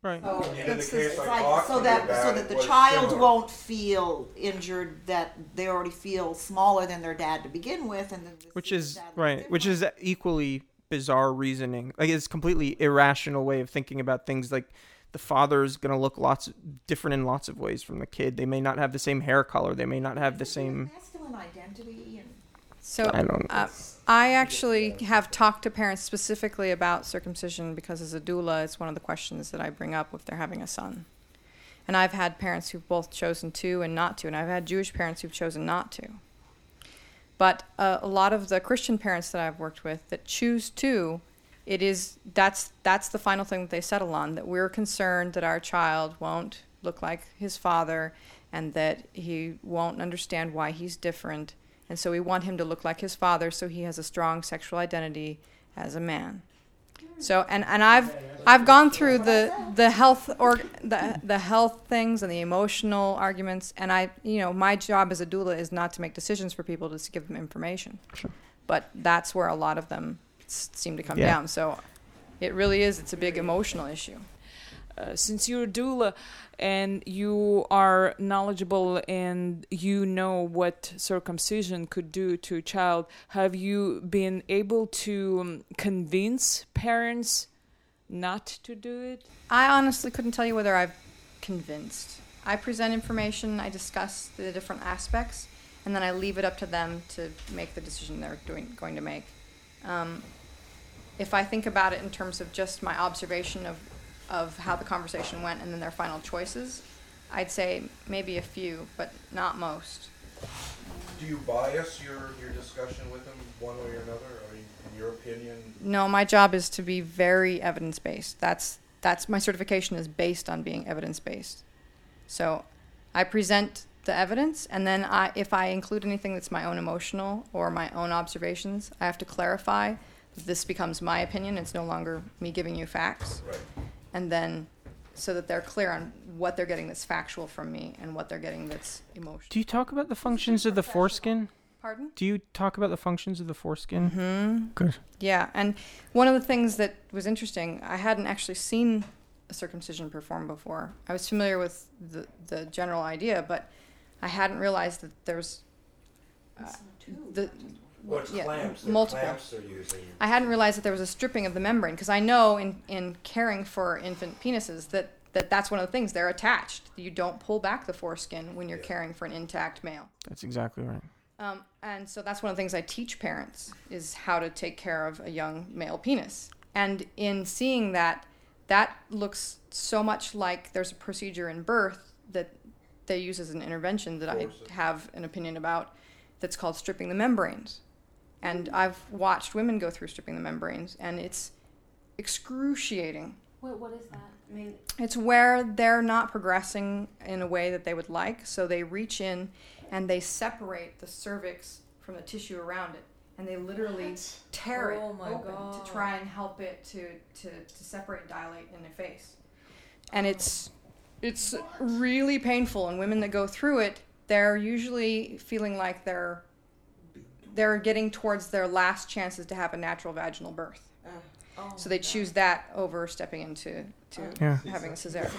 Speaker 1: Right.
Speaker 3: So
Speaker 9: In the
Speaker 3: it's,
Speaker 9: case
Speaker 3: it's
Speaker 9: I
Speaker 3: like
Speaker 9: talked
Speaker 3: so
Speaker 9: to you
Speaker 3: that so
Speaker 9: it
Speaker 3: that the
Speaker 9: was
Speaker 3: child
Speaker 9: similar.
Speaker 3: won't feel injured that they already feel smaller than their dad to begin with, and then they
Speaker 1: which is
Speaker 3: dad
Speaker 1: right which
Speaker 3: different.
Speaker 1: is equally bizarre reasoning like it's completely irrational way of thinking about things like the father is going to look lots different in lots of ways from the kid they may not have the same hair color they may not have the same
Speaker 3: masculine identity and
Speaker 11: So
Speaker 1: i don't
Speaker 11: uh, I actually have talked to parents specifically about circumcision because as a doula, it's one of the questions that I bring up if they're having a son. And I've had parents who've both chosen to and not to, and I've had Jewish parents who've chosen not to. But uh, a lot of the Christian parents that I've worked with that choose to, it is that's that's the final thing that they settle on. That we're concerned that our child won't look like his father, and that he won't understand why he's different, and so we want him to look like his father, so he has a strong sexual identity as a man. So and, and I've I've gone through the the health or the the health things and the emotional arguments, and I you know my job as a doula is not to make decisions for people, just to give them information.
Speaker 1: Sure.
Speaker 11: But that's where a lot of them s- seem to come
Speaker 1: Yeah.
Speaker 11: down. So it really is. It's a big emotional issue.
Speaker 4: Uh, since you're a doula and you are knowledgeable and you know what circumcision could do to a child, have you been able to um, convince parents not to do it?
Speaker 11: I honestly couldn't tell you whether I've convinced. I present information, I discuss the different aspects, and then I leave it up to them to make the decision they're doing, going to make. Um, if I think about it in terms of just my observation of, of how the conversation went and then their final choices, I'd say maybe a few, but not most.
Speaker 9: Do you bias your, your discussion with them one way or another, or in in your opinion?
Speaker 11: No, my job is to be very evidence based. That's that's my certification is based on being evidence based. So I present the evidence and then I if I include anything that's my own emotional or my own observations, I have to clarify that this becomes my opinion. It's no longer me giving you facts.
Speaker 9: Right.
Speaker 11: And then so that they're clear on what they're getting that's factual from me and what they're getting that's emotional.
Speaker 1: do you talk about the functions of the foreskin
Speaker 11: Pardon?
Speaker 1: Do you talk about the functions of the foreskin?
Speaker 11: Mm-hmm.
Speaker 1: Good.
Speaker 11: Yeah, and one of the things that was interesting, I hadn't actually seen a circumcision performed before. I was familiar with the the general idea, but I hadn't realized that there there's uh, the
Speaker 9: Well, it's
Speaker 11: yeah,
Speaker 9: clamps. They're
Speaker 11: multiple.
Speaker 9: clamps they're using.
Speaker 11: I hadn't realized that there was a stripping of the membrane because I know in, in caring for infant penises that, that that's one of the things they're attached. You don't pull back the foreskin when you're caring for an intact male.
Speaker 1: That's exactly right.
Speaker 11: Um, and so that's one of the things I teach parents is how to take care of a young male penis. And in seeing that, that looks so much like there's a procedure in birth that they use as an intervention that I have an opinion about that's called stripping the membranes. And I've watched women go through stripping the membranes, and it's excruciating.
Speaker 7: What, what is that? I mean,
Speaker 11: It's where they're not progressing in a way that they would like, so they reach in and they separate the cervix from the tissue around it, and they literally tear
Speaker 4: Oh
Speaker 11: it open
Speaker 4: God.
Speaker 11: to try and help it to, to, to separate, dilate in the face. And it's it's really painful, and women that go through it, they're usually feeling like they're they're getting towards their last chances to have a natural vaginal birth. So they choose that over stepping into to
Speaker 1: Yeah.
Speaker 11: having a cesarean.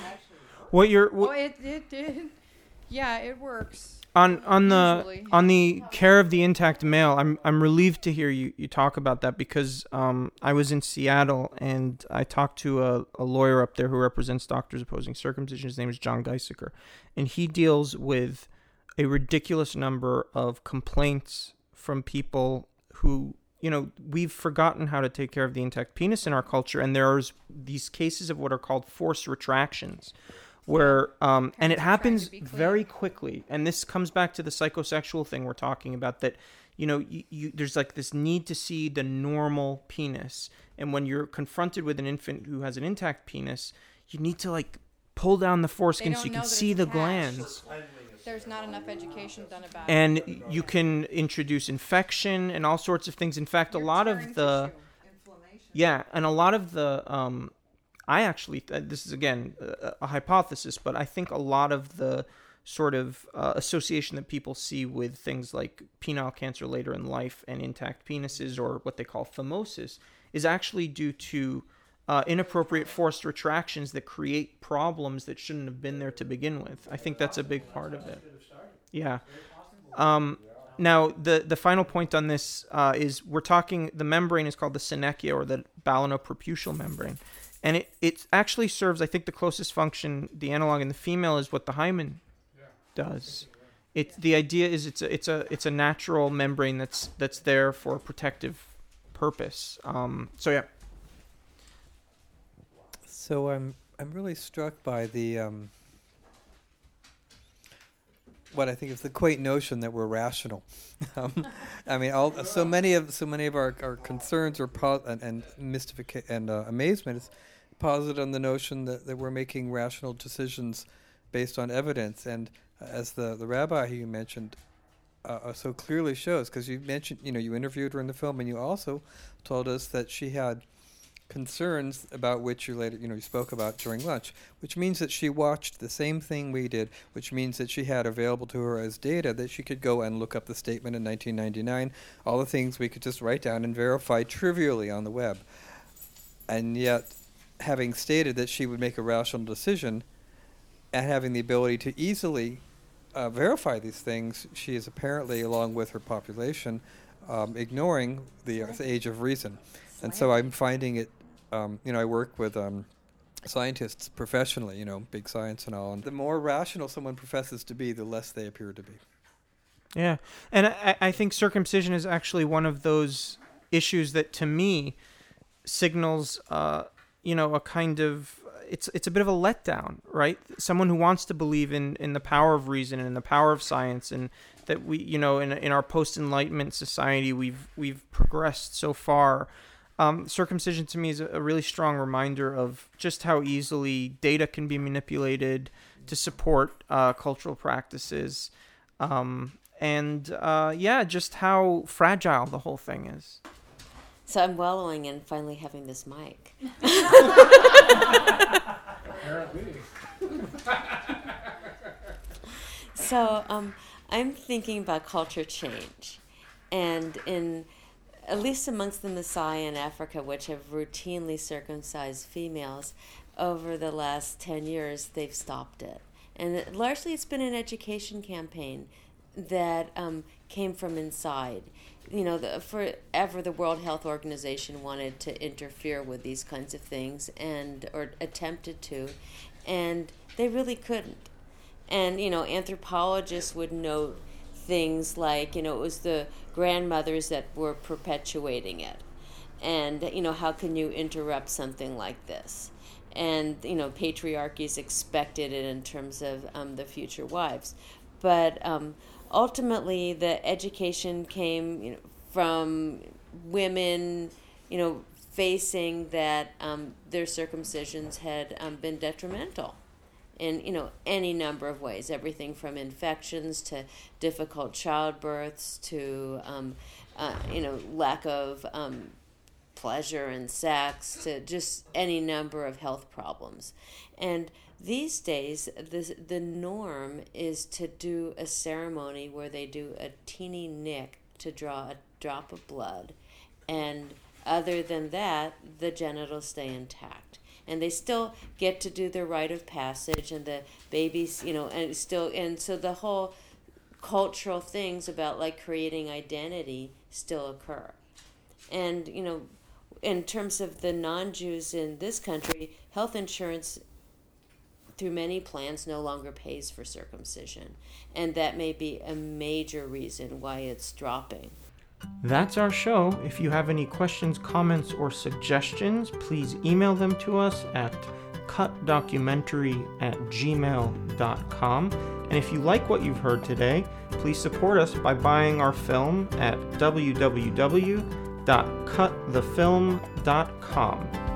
Speaker 1: What you're
Speaker 11: Oh, it, it, it, yeah, it works.
Speaker 1: on on the
Speaker 11: Usually.
Speaker 1: on the care of the intact male i'm i'm relieved to hear you you talk about that because um i was in seattle and i talked to a, a lawyer up there who represents doctors opposing circumcision his name is john geisheker and he deals with a ridiculous number of complaints from people who you know we've forgotten how to take care of the intact penis in our culture and there's these cases of what are called forced retractions where um, and it
Speaker 11: Parents are trying to
Speaker 1: happens very quickly and this comes back to the psychosexual thing we're talking about that you know you, you, there's like this need to see the normal penis and when you're confronted with an infant who has an intact penis you need to like pull down the foreskin so you can see the
Speaker 11: attached.
Speaker 1: glans
Speaker 11: There's not enough education done about it.
Speaker 1: and you can introduce infection and all sorts of things in fact a lot of the yeah and a lot of the um i actually uh, this is again a, a hypothesis but i think a lot of the sort of uh, association that people see with things like penile cancer later in life and intact penises or what they call phimosis is actually due to uh, inappropriate forced retractions that create problems that shouldn't have been there to begin with. I think that's a big part of it. Yeah. Um, now, the, the final point on this uh, is we're talking, the membrane is called the synechia or the balanopreputial membrane. And it, it actually serves, I think, the closest function, the analog in the female is what the hymen does. It, the idea is it's a, it's a it's a natural membrane that's that's there for protective purpose. Um, so yeah,
Speaker 8: So I'm I'm really struck by the um, what I think is the quaint notion that we're rational. um, I mean, all so many of so many of our, our concerns are po- and, and mystification and uh, amazement is posited on the notion that, that we're making rational decisions based on evidence. And uh, as the the rabbi who you mentioned uh, uh, so clearly shows, because you mentioned you know you interviewed her in the film, and you also told us that she had concerns about which you later, you know, you spoke about during lunch, which means that she watched the same thing we did, which means that she had available to her as data that she could go and look up the statement in 1999, all the things we could just write down and verify trivially on the web. And yet, having stated that she would make a rational decision and having the ability to easily uh, verify these things, she is apparently, along with her population, um, ignoring the, uh, the age of reason. And so I'm finding it, um, you know, I work with um, scientists professionally, you know, big science and all. And the more rational someone professes to be, the less they appear to be.
Speaker 1: Yeah, and I, I think circumcision is actually one of those issues that, to me, signals, uh, you know, a kind of it's it's a bit of a letdown, right? Someone who wants to believe in in the power of reason and the power of science, and that we, you know, in in our post Enlightenment society, we've we've progressed so far. Um, circumcision to me is a, a really strong reminder of just how easily data can be manipulated to support uh, cultural practices. Um, and uh, yeah, just how fragile the whole thing is.
Speaker 2: So I'm wallowing in finally having this mic. Apparently. so um, I'm thinking about culture change. and in at least amongst the Maasai in Africa, which have routinely circumcised females, over the last 10 years, they've stopped it. And largely it's been an education campaign that um, came from inside. You know, the, forever the World Health Organization wanted to interfere with these kinds of things and or attempted to, and they really couldn't. And you know, anthropologists would note things like you know it was the grandmothers that were perpetuating it, and you know how can you interrupt something like this? And you know, patriarchies expected it in terms of um, the future wives, but um, ultimately the education came you know, from women, you know, facing that um, their circumcisions had um, been detrimental in you know any number of ways. Everything from infections to difficult childbirths to um, uh, you know lack of um, pleasure and sex to just any number of health problems. And these days the, the norm is to do a ceremony where they do a teeny nick to draw a drop of blood. And other than that the genitals stay intact and they still get to do their rite of passage and the babies you know and still and so the whole cultural things about like creating identity still occur. And you know in terms of the non-jews in this country health insurance through many plans no longer pays for circumcision and that may be a major reason why it's dropping
Speaker 1: that's our show. If you have any questions, comments, or suggestions, please email them to us at cutdocumentary at gmail.com. And if you like what you've heard today, please support us by buying our film at www.cutthefilm.com.